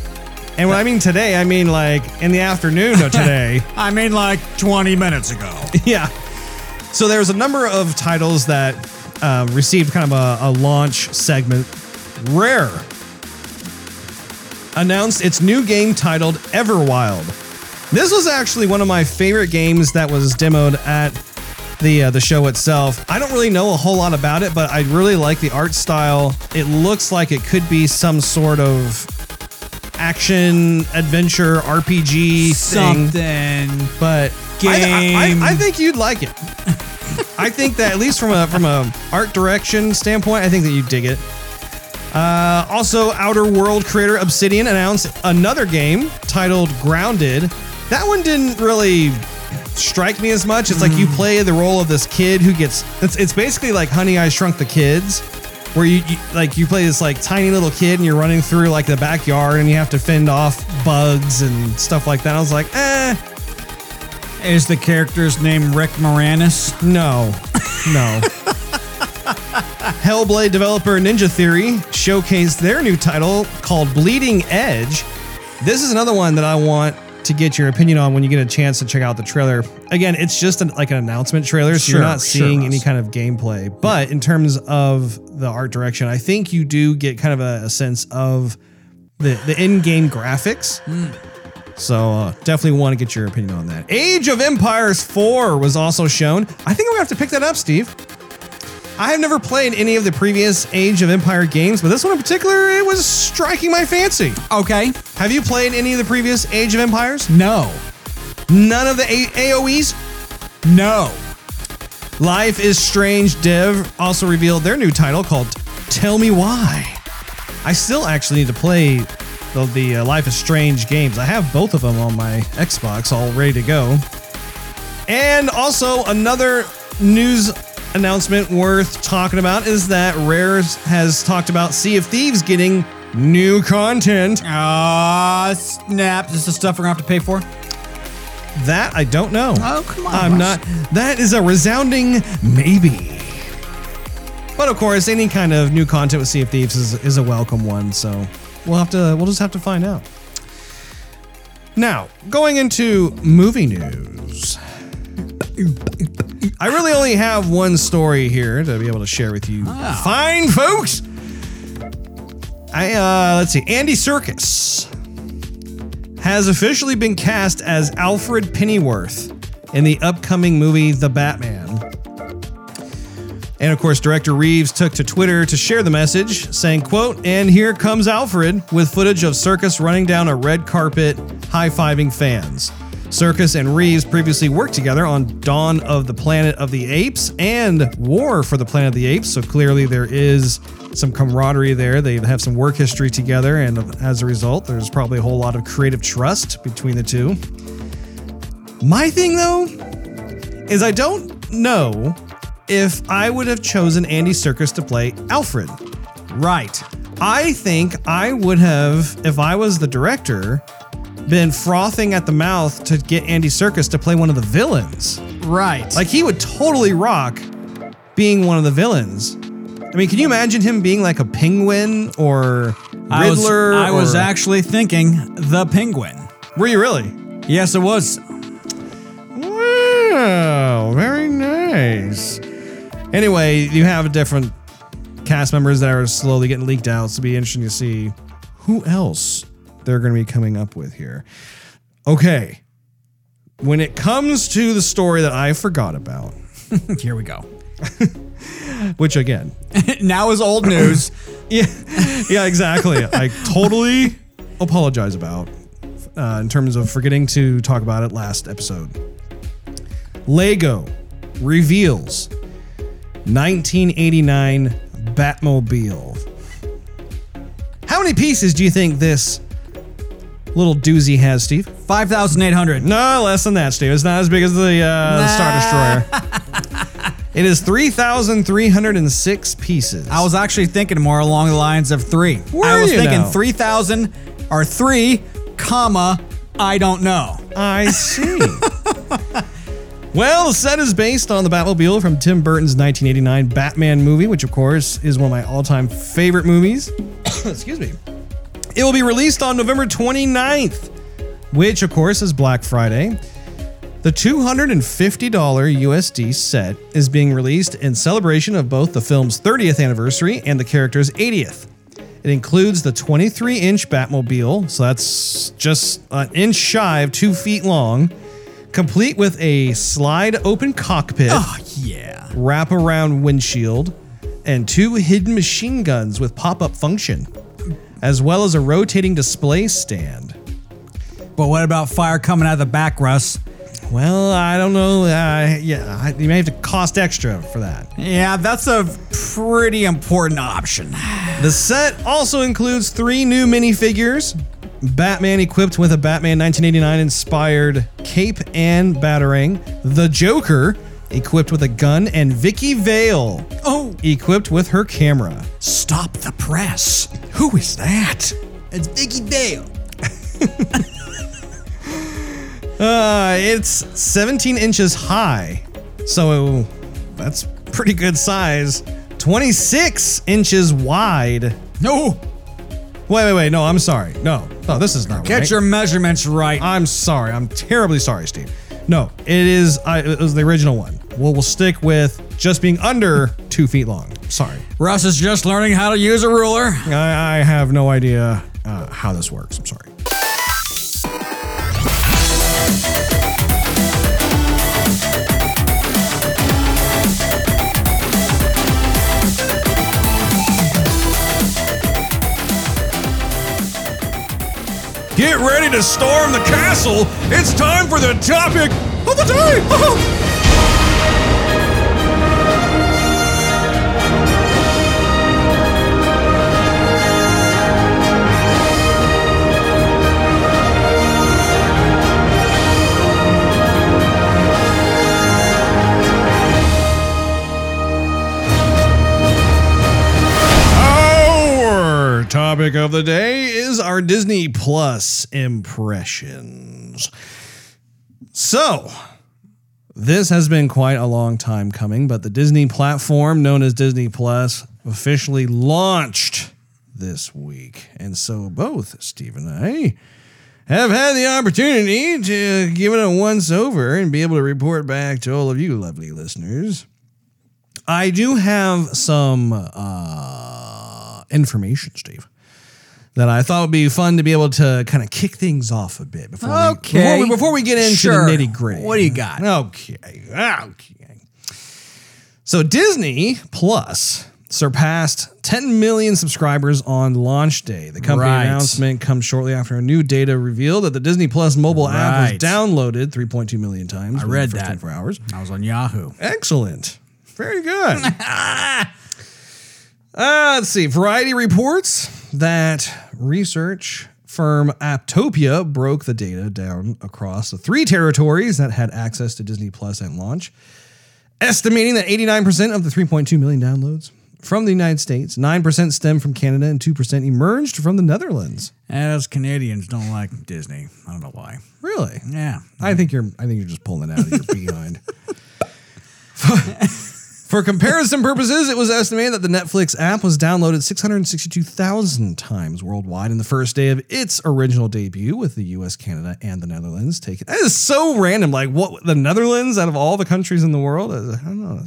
[SPEAKER 5] And when I mean today, I mean like in the afternoon of today.
[SPEAKER 6] I mean, like 20 minutes ago.
[SPEAKER 5] yeah. So there's a number of titles that uh, received kind of a, a launch segment. Rare announced its new game titled Everwild. This was actually one of my favorite games that was demoed at the uh, the show itself. I don't really know a whole lot about it, but I really like the art style. It looks like it could be some sort of action adventure RPG thing
[SPEAKER 6] Something.
[SPEAKER 5] but I, I-
[SPEAKER 6] Game.
[SPEAKER 5] I, I think you'd like it. I think that at least from a from a art direction standpoint, I think that you dig it. Uh, also, Outer World creator Obsidian announced another game titled Grounded. That one didn't really strike me as much. It's like you play the role of this kid who gets. It's, it's basically like Honey I Shrunk the Kids, where you, you like you play this like tiny little kid and you're running through like the backyard and you have to fend off bugs and stuff like that. I was like, eh,
[SPEAKER 6] Is the character's name Rick Moranis?
[SPEAKER 5] no, no. Hellblade developer Ninja Theory showcased their new title called Bleeding Edge. This is another one that I want to get your opinion on when you get a chance to check out the trailer. Again, it's just an, like an announcement trailer, so
[SPEAKER 6] Sure,
[SPEAKER 5] you're not seeing
[SPEAKER 6] Russ.
[SPEAKER 5] any kind of gameplay. But in terms of the art direction, I think you do get kind of a, a sense of the the in-game graphics. So uh, definitely want to get your opinion on that. Age of Empires 4 was also shown. I think I'm gonna have to pick that up, Steve. I have never played any of the previous Age of Empire games, but this one in particular, it was striking my fancy.
[SPEAKER 6] Okay.
[SPEAKER 5] Have you played any of the previous Age of Empires?
[SPEAKER 6] No.
[SPEAKER 5] None of the A- AoEs?
[SPEAKER 6] No.
[SPEAKER 5] Life is Strange Dev also revealed their new title called Tell Me Why. I still actually need to play the, the uh, Life is Strange games. I have both of them on my Xbox all ready to go. And also, another news announcement worth talking about is that Rare has talked about Sea of Thieves getting new content.
[SPEAKER 6] Ah, snap. Is this the stuff we're going to have to pay for?
[SPEAKER 5] That I don't know.
[SPEAKER 6] Oh, come on,
[SPEAKER 5] I'm
[SPEAKER 6] Russ.
[SPEAKER 5] not. That is a resounding maybe. But of course, any kind of new content with Sea of Thieves is, is a welcome one. So we'll have to. We'll just have to find out. Now, going into movie news. I really only have one story here to be able to share with you, fine folks. I uh, let's see. Andy Serkis has officially been cast as Alfred Pennyworth in the upcoming movie The Batman. And of course, director Reeves took to Twitter to share the message, saying, quote, and here comes Alfred with footage of Serkis running down a red carpet, high-fiving fans. Serkis and Reeves previously worked together on Dawn of the Planet of the Apes and War for the Planet of the Apes, so clearly there is some camaraderie there. They have some work history together, and as a result, there's probably a whole lot of creative trust between the two. My thing, though, is I don't know if I would have chosen Andy Serkis to play Alfred.
[SPEAKER 6] Right.
[SPEAKER 5] I think I would have, if I was the director, been frothing at the mouth to get Andy Serkis to play one of the villains.
[SPEAKER 6] Right.
[SPEAKER 5] Like he would totally rock being one of the villains. I mean, can you imagine him being like a penguin or
[SPEAKER 6] I was,
[SPEAKER 5] Riddler?
[SPEAKER 6] I was
[SPEAKER 5] or-
[SPEAKER 6] actually thinking the penguin.
[SPEAKER 5] Were you really?
[SPEAKER 6] Yes, it was.
[SPEAKER 5] Wow, very nice. Anyway, you have different cast members that are slowly getting leaked out, so it'll be interesting to see who else they're going to be coming up with here. Okay. When it comes to the story that I forgot about,
[SPEAKER 6] Here we go.
[SPEAKER 5] which again,
[SPEAKER 6] now is old news.
[SPEAKER 5] yeah, yeah, exactly. I totally apologize about uh, in terms of forgetting to talk about it last episode. Lego reveals 1989 Batmobile. How many pieces do you think this little doozy has, Steve?
[SPEAKER 6] 5,800.
[SPEAKER 5] No, less than that, Steve. It's not as big as the, uh, the Star Destroyer. it is 3,306 pieces.
[SPEAKER 6] I was actually thinking more along the lines of three.
[SPEAKER 5] Were
[SPEAKER 6] I was thinking 3,000 or three, comma, I don't know.
[SPEAKER 5] I see. well, the set is based on the Batmobile from Tim Burton's 1989 Batman movie, which, of course, is one of my all time favorite movies. Excuse me. It will be released on November 29th, which, of course, is Black Friday. The $250 USD set is being released in celebration of both the film's 30th anniversary and the character's 80th. It includes the 23 inch Batmobile, so that's just an inch shy of two feet long, complete with a slide open cockpit,
[SPEAKER 6] Oh, yeah.
[SPEAKER 5] wrap around windshield, and two hidden machine guns with pop up function, as well as a rotating display stand.
[SPEAKER 6] But what about fire coming out of the back, Russ?
[SPEAKER 5] Well, I don't know. Uh, yeah, I- you may have to cost extra for that.
[SPEAKER 6] Yeah, that's a pretty important option.
[SPEAKER 5] The set also includes three new minifigures Batman equipped with a Batman 1989 inspired cape and batarang, the Joker equipped with a gun, and Vicki Vale
[SPEAKER 6] Oh,
[SPEAKER 5] equipped with her camera.
[SPEAKER 6] stop the press.
[SPEAKER 5] Who is that?
[SPEAKER 6] It's Vicky Dale.
[SPEAKER 5] Uh, it's 17 inches high, so that's pretty good size. 26 inches wide.
[SPEAKER 6] No.
[SPEAKER 5] Wait, wait, wait. No, I'm sorry. No. Oh, this is not
[SPEAKER 6] Get
[SPEAKER 5] right.
[SPEAKER 6] your measurements right.
[SPEAKER 5] I'm sorry. I'm terribly sorry, Steve. No, it is. I, it was the original one. Well, we'll stick with just being under two feet long. Sorry.
[SPEAKER 6] Russ is just learning how to use a ruler.
[SPEAKER 5] I, I have no idea uh, how this works. I'm sorry. Get ready to storm the castle. It's time for the topic of the day. topic of the day is our Disney Plus impressions. So, this has been quite a long time coming, but the Disney platform known as Disney Plus officially launched this week. And so, both Steve and I have had the opportunity to give it a once over and be able to report back to all of you lovely listeners. I do have some uh, information, Steve, that I thought would be fun to be able to kind of kick things off a bit before
[SPEAKER 6] Okay.
[SPEAKER 5] we, before we, before we get into
[SPEAKER 6] Sure.
[SPEAKER 5] the nitty gritty.
[SPEAKER 6] What do you got?
[SPEAKER 5] Okay, okay. So Disney Plus surpassed 10 million subscribers on launch day. The company
[SPEAKER 6] Right.
[SPEAKER 5] announcement comes shortly after a new data revealed that the Disney Plus mobile app was downloaded 3.2 million times.
[SPEAKER 6] I read
[SPEAKER 5] the first
[SPEAKER 6] that.
[SPEAKER 5] 24 hours.
[SPEAKER 6] I was on Yahoo.
[SPEAKER 5] Excellent. Very good. uh, let's see. Variety reports that research firm Apptopia broke the data down across the three territories that had access to Disney Plus at launch, estimating that 89% of the 3.2 million downloads from the United States, 9% stem from Canada, and 2% emerged from the Netherlands.
[SPEAKER 6] As Canadians don't like Disney. I don't know why.
[SPEAKER 5] Really?
[SPEAKER 6] Yeah.
[SPEAKER 5] I think you're. I think you're just pulling it out of your behind. For comparison purposes, it was estimated that the Netflix app was downloaded 662,000 times worldwide in the first day of its original debut, with the U.S., Canada, and the Netherlands taken. That is so random. Like what the Netherlands out of all the countries in the world? I don't know.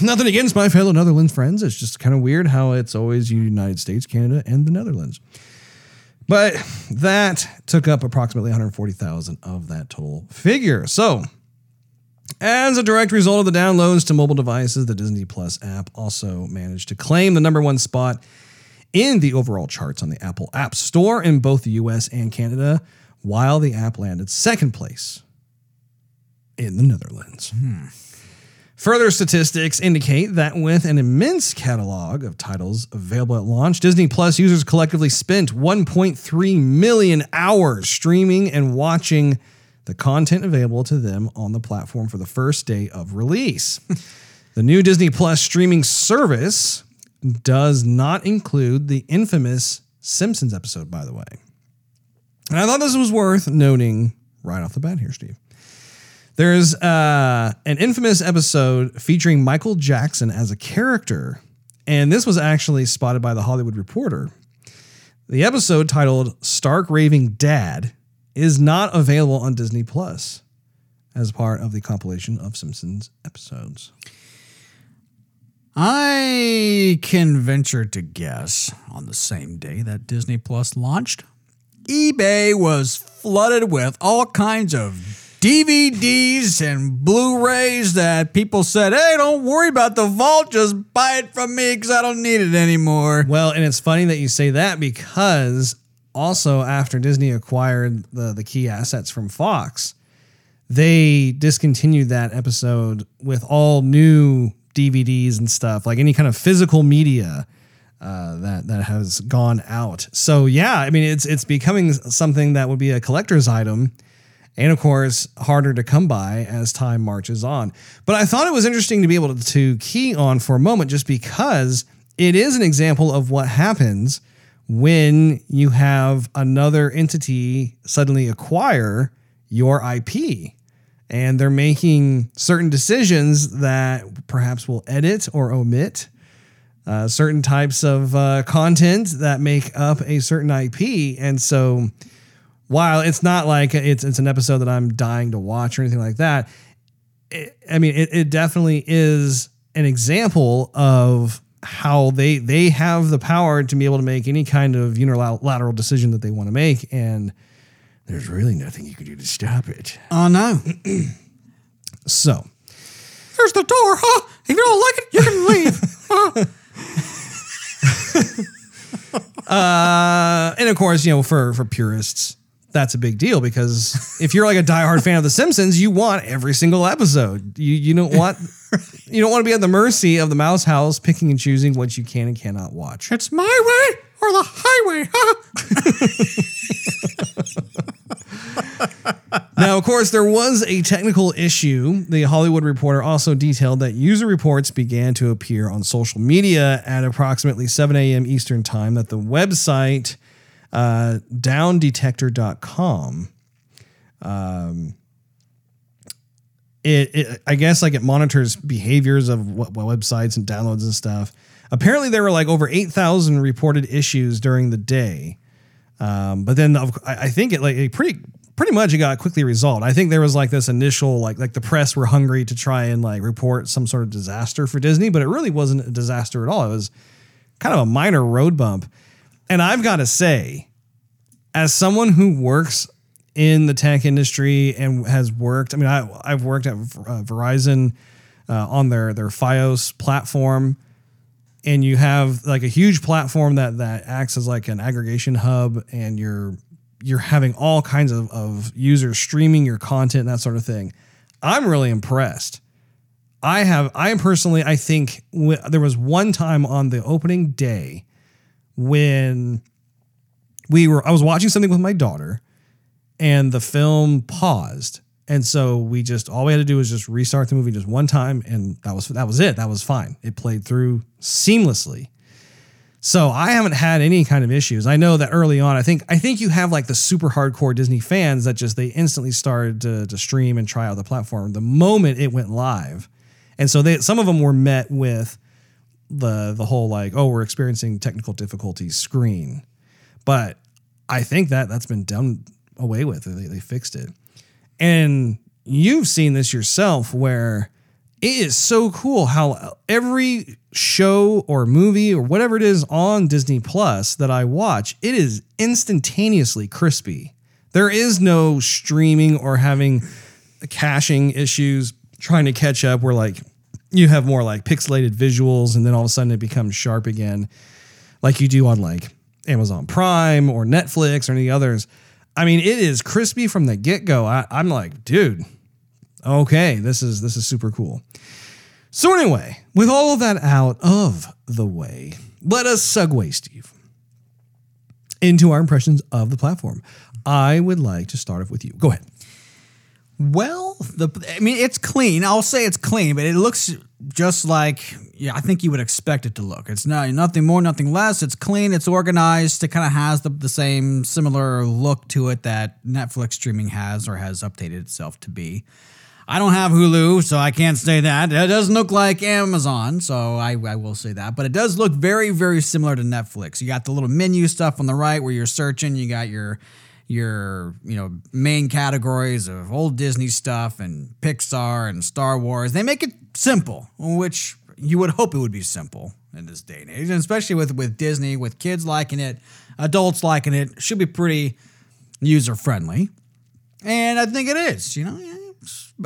[SPEAKER 5] Nothing against my fellow Netherlands friends. It's just kind of weird how it's always United States, Canada, and the Netherlands. But that took up approximately 140,000 of that total figure. So, as a direct result of the downloads to mobile devices, the Disney Plus app also managed to claim the number one spot in the overall charts on the Apple App Store in both the US and Canada, while the app landed second place in the Netherlands. Further statistics indicate that with an immense catalog of titles available at launch, Disney Plus users collectively spent 1.3 million hours streaming and watching the content available to them on the platform for the first day of release. the new Disney Plus streaming service does not include the infamous Simpsons episode, by the way. And I thought this was worth noting right off the bat here, Steve. There's uh, an infamous episode featuring Michael Jackson as a character, and this was actually spotted by the Hollywood Reporter. The episode titled Stark Raving Dad is not available on Disney Plus as part of the compilation of Simpsons episodes.
[SPEAKER 6] I can venture to guess on the same day that Disney Plus launched, eBay was flooded with all kinds of DVDs and Blu rays that people said, hey, don't worry about the vault, just buy it from me because I don't need it anymore.
[SPEAKER 5] Well, and it's funny that you say that because also after Disney acquired the, the key assets from Fox, they discontinued that episode with all new DVDs and stuff, like any kind of physical media uh, that that has gone out. So yeah, I mean it's it's becoming something that would be a collector's item, and of course harder to come by as time marches on. But I thought it was interesting to be able to, to key on for a moment, just because it is an example of what happens when you have another entity suddenly acquire your IP and they're making certain decisions that perhaps will edit or omit uh, certain types of uh, content that make up a certain IP. And so, while it's not like it's it's an episode that I'm dying to watch or anything like that, it, I mean, it, it definitely is an example of how they they have the power to be able to make any kind of unilateral decision that they want to make, and there's really nothing you can do to stop it.
[SPEAKER 6] Oh no.
[SPEAKER 5] So,
[SPEAKER 6] There's the door, huh? If you don't like it, you can leave. huh?
[SPEAKER 5] uh, and of course, you know, for for purists, that's a big deal because if you're like a diehard fan of The Simpsons, you want every single episode. You you don't want you don't want to be at the mercy of the Mouse House picking and choosing what you can and cannot watch.
[SPEAKER 6] It's my way or the highway, huh?
[SPEAKER 5] Now, of course, there was a technical issue. The Hollywood Reporter also detailed that user reports began to appear on social media at approximately 7 a.m. Eastern Time. That the website uh, downdetector.com, um, it, it, I guess, like it monitors behaviors of what, what websites and downloads and stuff. Apparently, there were like over 8,000 reported issues during the day. Um, but then I I think it like it pretty pretty much it got quickly resolved. I think there was like this initial like like the press were hungry to try and like report some sort of disaster for Disney, but it really wasn't a disaster at all. It was kind of a minor road bump. And I've got to say, as someone who works in the tech industry and has worked, I mean, I, I've worked at uh, Verizon uh, on their their FiOS platform. And you have like a huge platform that that acts as like an aggregation hub and you're you're having all kinds of, of users streaming your content and that sort of thing. I'm really impressed. I have i personally i think w- there was one time on the opening day when we were i was watching something with my daughter and the film paused. And so we just all we had to do was just restart the movie just one time and that was that was it. That was fine. It played through seamlessly. So I haven't had any kind of issues. I know that early on, I think I think you have like the super hardcore Disney fans that just they instantly started to, to stream and try out the platform the moment it went live, and so they some of them were met with the the whole like oh we're experiencing technical difficulties screen, but I think that that's been done away with. They, they fixed it, and you've seen this yourself where it is so cool how every show or movie or whatever it is on Disney Plus that I watch, it is instantaneously crispy. There is no streaming or having caching issues trying to catch up where like you have more like pixelated visuals and then all of a sudden it becomes sharp again like you do on like Amazon Prime or Netflix or any others. I mean, it is crispy from the get-go. I, I'm like, dude, okay, this is this is super cool. So anyway, with all of that out of the way, let us segue, Steve, into our impressions of the platform. I would like to start off with you. Go ahead.
[SPEAKER 6] Well, the I mean, it's clean. I'll say it's clean, but it looks just like yeah, I think you would expect it to look. It's not nothing more, nothing less. It's clean. It's organized. It kind of has the, the same similar look to it that Netflix streaming has or has updated itself to be. I don't have Hulu, so I can't say that. It doesn't look like Amazon, so I, I will say that. But it does look very, very similar to Netflix. You got the little menu stuff on the right where you're searching. You got your your you know main categories of old Disney stuff and Pixar and Star Wars. They make it simple, which you would hope it would be simple in this day and age, and especially with with Disney, with kids liking it, adults liking it, should be pretty user friendly. And I think it is. You know,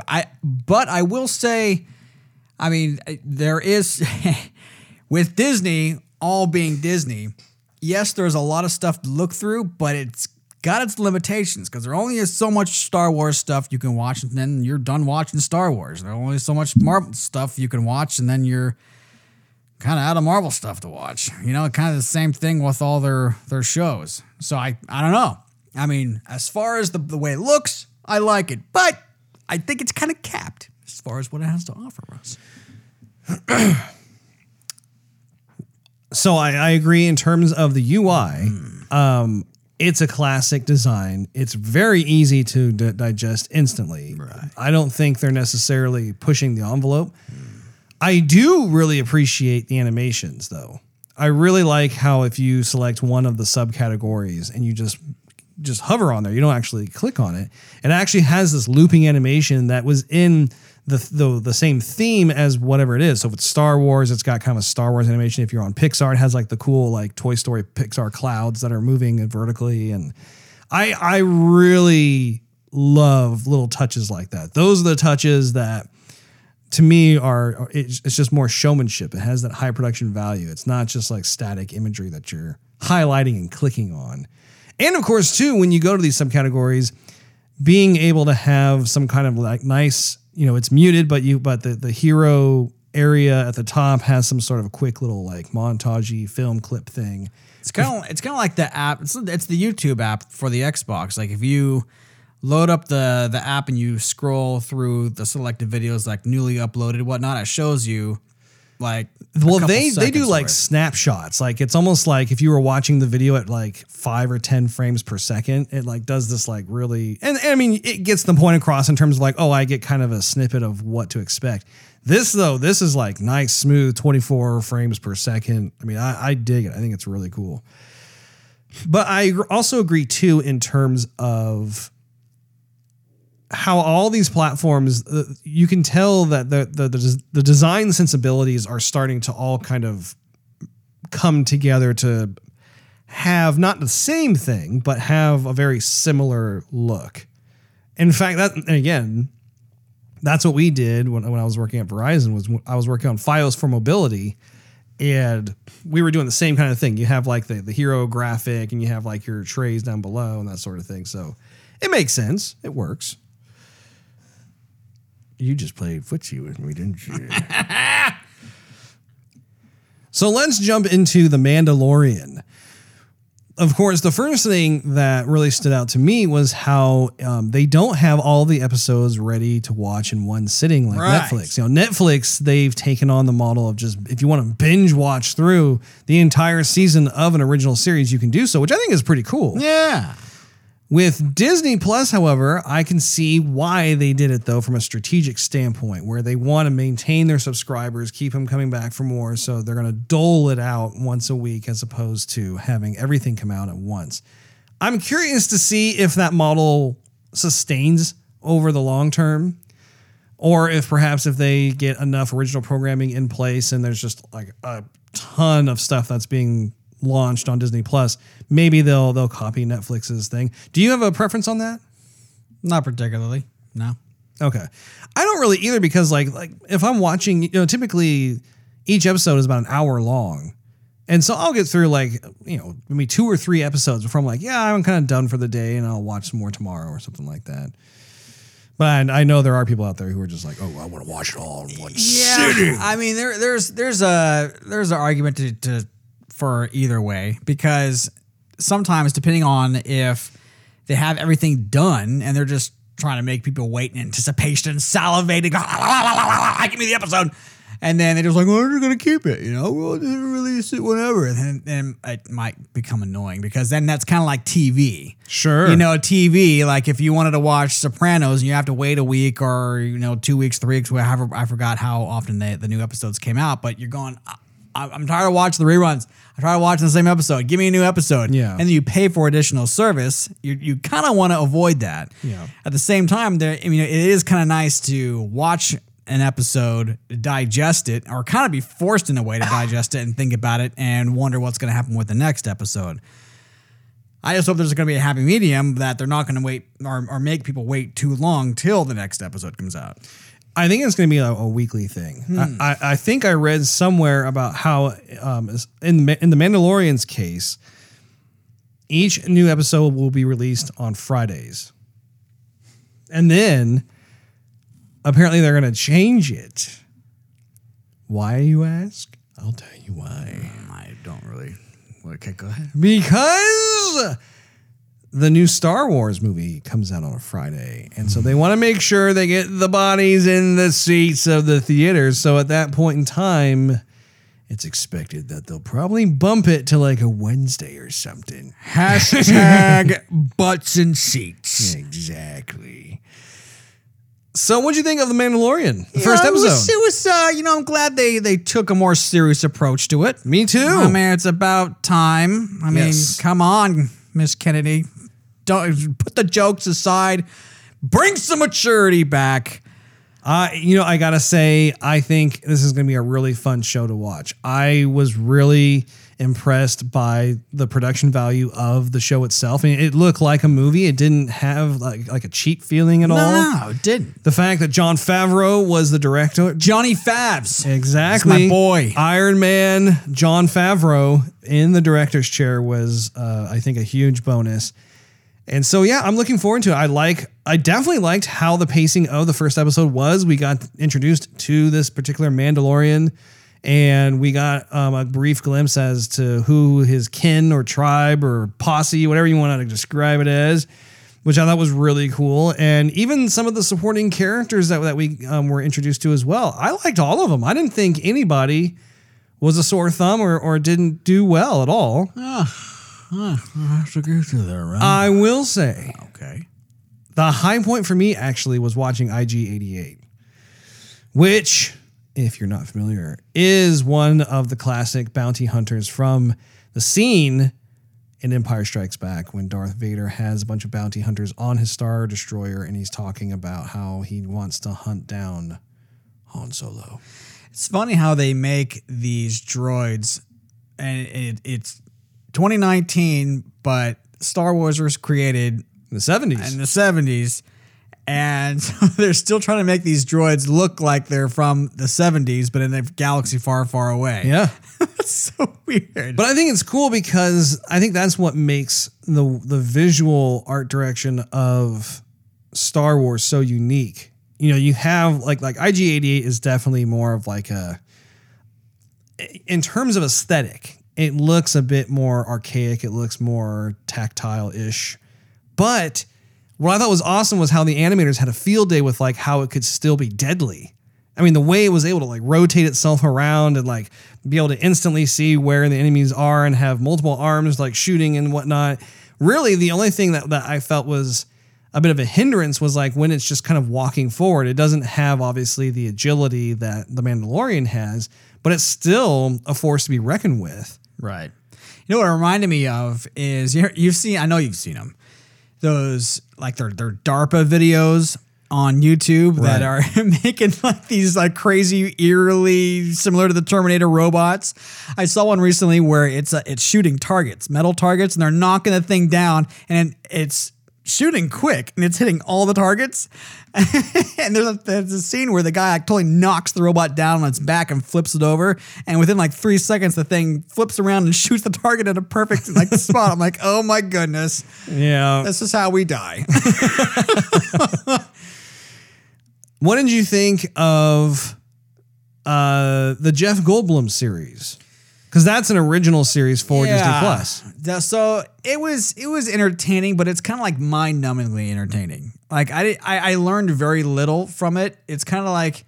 [SPEAKER 6] I but I will say, I mean, there is with Disney all being Disney. Yes, there's a lot of stuff to look through, but it's got its limitations because there only is so much Star Wars stuff you can watch, and then you're done watching Star Wars. There's only so much Marvel stuff you can watch, and then you're kind of out of Marvel stuff to watch. You know, kind of the same thing with all their their shows. So I I don't know. I mean, as far as the, the way it looks, I like it, but I think it's kind of capped as far as what it has to offer us.
[SPEAKER 5] So I, I agree in terms of the UI. Um, it's a classic design. It's very easy to d- digest instantly. I don't think they're necessarily pushing the envelope. Hmm. I do really appreciate the animations though. I really like how if you select one of the subcategories and you just just hover on there, you don't actually click on it. It actually has this looping animation that was in the, the the same theme as whatever it is. So if it's Star Wars, it's got kind of a Star Wars animation. If you're on Pixar, it has like the cool like Toy Story Pixar clouds that are moving vertically, and I I really love little touches like that. Those are the touches that to me are it's, it's just more showmanship. It has that high production value. It's not just like static imagery that you're highlighting and clicking on. And of course, too, when you go to these subcategories, being able to have some kind of like nice, you know, it's muted, but you but the the hero area at the top has some sort of quick little like montagey film clip thing.
[SPEAKER 6] It's kind of it's kind of like the app. It's it's the YouTube app for the Xbox. Like if you load up the the app and you scroll through the selected videos like newly uploaded whatnot, it shows you like
[SPEAKER 5] Well, they they do like
[SPEAKER 6] worth.
[SPEAKER 5] snapshots. Like it's almost like if you were watching the video at like five or ten frames per second, it like does this like really and, and I mean it gets the point across in terms of like oh I get kind of a snippet of what to expect. This though, this is like nice, smooth, twenty four frames per second. I mean, I, I dig it. I think it's really cool. But I also agree too in terms of how all these platforms uh, you can tell that the, the the the design sensibilities are starting to all kind of come together to have not the same thing but have a very similar look. In fact that and again that's what we did when, when i was working at verizon was i was working on fios for mobility and we were doing the same kind of thing. You have like the, the hero graphic and you have like your trays down below and that sort of thing. So it makes sense. It works you just played footsie with me, didn't you? so let's jump into The Mandalorian. Of course, the first thing that really stood out to me was how um, they don't have all the episodes ready to watch in one sitting like
[SPEAKER 6] Right.
[SPEAKER 5] Netflix. You know, Netflix, they've taken on the model of just if you want to binge watch through the entire season of an original series, you can do so, which I think is pretty cool.
[SPEAKER 6] Yeah.
[SPEAKER 5] With Disney Plus, however, I can see why they did it though from a strategic standpoint, where they want to maintain their subscribers, keep them coming back for more. So they're going to dole it out once a week as opposed to having everything come out at once. I'm curious to see if that model sustains over the long term or if perhaps if they get enough original programming in place and there's just like a ton of stuff that's being launched on Disney Plus, maybe they'll they'll copy Netflix's thing. Do you have a preference on that?
[SPEAKER 6] Not particularly. No.
[SPEAKER 5] Okay. I don't really either because like like if I'm watching, you know, typically each episode is about an hour long. And so I'll get through like, you know, maybe two or three episodes before I'm like, yeah, I'm kind of done for the day and I'll watch some more tomorrow or something like that. But I know there are people out there who are just like, oh, I want to watch it all in one sitting.
[SPEAKER 6] I mean, there, there's there's a there's an argument to, to for either way because sometimes depending on if they have everything done and they're just trying to make people wait in anticipation, salivating, give me the episode. And then they're just like, well, we're going to keep it, you know, we'll release it whenever. And then, it might become annoying because then that's kind of like TV.
[SPEAKER 5] Sure.
[SPEAKER 6] You know, TV, like if you wanted to watch Sopranos and you have to wait a week or, you know, two weeks, three weeks, whatever, I forgot how often they, the new episodes came out, but you're going, I, I'm tired of watching the reruns. I'm tired of watching the same episode. Give me a new episode.
[SPEAKER 5] Yeah.
[SPEAKER 6] And then you pay for additional service. You, you kind of want to avoid that.
[SPEAKER 5] Yeah.
[SPEAKER 6] At the same time, there, I mean, it is kind of nice to watch an episode, digest it, or kind of be forced in a way to digest it and think about it and wonder what's going to happen with the next episode. I just hope there's going to be a happy medium that they're not going to wait or, or make people wait too long till the next episode comes out.
[SPEAKER 5] I think it's going to be a, a weekly thing. I, I, I think I read somewhere about how um, in the, in the Mandalorian's case, each new episode will be released on Fridays, and then apparently they're going to change it. Why you ask? I'll tell you why.
[SPEAKER 6] I don't really. Okay, go ahead.
[SPEAKER 5] Because the new Star Wars movie comes out on a Friday. And so they want to make sure they get the bodies in the seats of the theaters. So at that point in time, it's expected that they'll probably bump it to like a Wednesday or something.
[SPEAKER 6] Hashtag butts and seats.
[SPEAKER 5] Exactly. So, what'd you think of the Mandalorian? The
[SPEAKER 6] You
[SPEAKER 5] first
[SPEAKER 6] know, It
[SPEAKER 5] episode.
[SPEAKER 6] was, it was, uh, you know, I'm glad they they took a more serious approach to it.
[SPEAKER 5] Me too.
[SPEAKER 6] I mean, it's about time. I mean, come on, Miss Kennedy. Don't put the jokes aside. Bring some maturity back.
[SPEAKER 5] Uh, you know, I gotta say, I think this is gonna be a really fun show to watch. I was really impressed by the production value of the show itself. I mean, it looked like a movie. It didn't have like like a cheap feeling at all.
[SPEAKER 6] No, it didn't.
[SPEAKER 5] The fact that Jon Favreau was the director,
[SPEAKER 6] Johnny Fabs.
[SPEAKER 5] exactly,
[SPEAKER 6] my boy.
[SPEAKER 5] Iron Man, Jon Favreau in the director's chair was, uh, I think, a huge bonus. And so, yeah, I'm looking forward to it. I like, I definitely liked how the pacing of the first episode was. We got introduced to this particular Mandalorian, and we got um, a brief glimpse as to who his kin or tribe or posse, whatever you want to describe it as, which I thought was really cool. And even some of the supporting characters that, that we um, were introduced to as well. I liked all of them. I didn't think anybody was a sore thumb or, or didn't do well at all.
[SPEAKER 6] I have to get to there, right?
[SPEAKER 5] I will say
[SPEAKER 6] okay.
[SPEAKER 5] the high point for me actually was watching IG88, which, if you're not familiar, is one of the classic bounty hunters from the scene in Empire Strikes Back when Darth Vader has a bunch of bounty hunters on his Star Destroyer and he's talking about how he wants to hunt down Han Solo.
[SPEAKER 6] It's funny how they make these droids, and it, it's 2019, but Star Wars was created
[SPEAKER 5] In the 70s.
[SPEAKER 6] in the 70s. And so they're still trying to make these droids look like they're from the 70s, but in a galaxy far, far away.
[SPEAKER 5] yeah.
[SPEAKER 6] That's so weird.
[SPEAKER 5] But I think it's cool because I think that's what makes the the visual art direction of Star Wars so unique. You know, you have like like IG88 is definitely more of like a in terms of aesthetic, it looks a bit more archaic, it looks more tactile-ish. But what I thought was awesome was how the animators had a field day with like how it could still be deadly. I mean, the way it was able to like rotate itself around and like be able to instantly see where the enemies are and have multiple arms like shooting and whatnot. Really, the only thing that, that I felt was a bit of a hindrance was like when it's just kind of walking forward. It doesn't have obviously the agility that the Mandalorian has, but it's still a force to be reckoned with.
[SPEAKER 6] Right. You know what it reminded me of is you you've seen I know you've seen them. Those like their their DARPA videos on YouTube that are making like these like crazy eerily similar to the Terminator robots. I saw one recently where it's uh, it's shooting targets, metal targets and they're knocking the thing down and it's shooting quick and it's hitting all the targets. and there's a, there's a scene where the guy like, totally knocks the robot down on its back and flips it over. And within like three seconds, the thing flips around and shoots the target at a perfect like spot. I'm like, oh my goodness,
[SPEAKER 5] Yeah.
[SPEAKER 6] this is how we die.
[SPEAKER 5] What did you think of uh, the Jeff Goldblum series? Because that's an original series for Disney Plus.
[SPEAKER 6] Yeah, So it was it was entertaining, but it's kind of like mind numbingly entertaining. Like I, did- I I learned very little from it. It's kind of like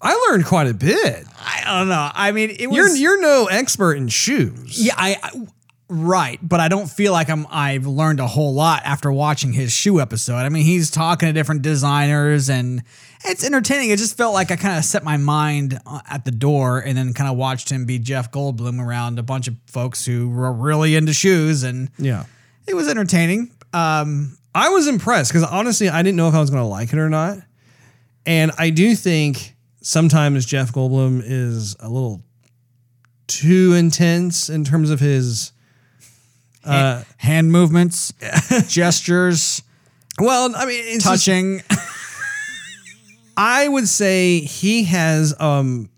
[SPEAKER 5] I learned quite a bit.
[SPEAKER 6] I don't know. I mean, it was
[SPEAKER 5] You're you're no expert in shoes.
[SPEAKER 6] Yeah, I, I right, but I don't feel like I'm I've learned a whole lot after watching his shoe episode. I mean, he's talking to different designers and it's entertaining. It just felt like I kind of set my mind uh, at the door and then kind of watched him be Jeff Goldblum around a bunch of folks who were really into shoes and
[SPEAKER 5] Yeah.
[SPEAKER 6] it was entertaining. Um
[SPEAKER 5] I was impressed because honestly, I didn't know if I was going to like it or not. And I do think sometimes Jeff Goldblum is a little too intense in terms of his. Uh,
[SPEAKER 6] hand movements, gestures,
[SPEAKER 5] well, I mean, it's just-
[SPEAKER 6] touching.
[SPEAKER 5] I would say he has um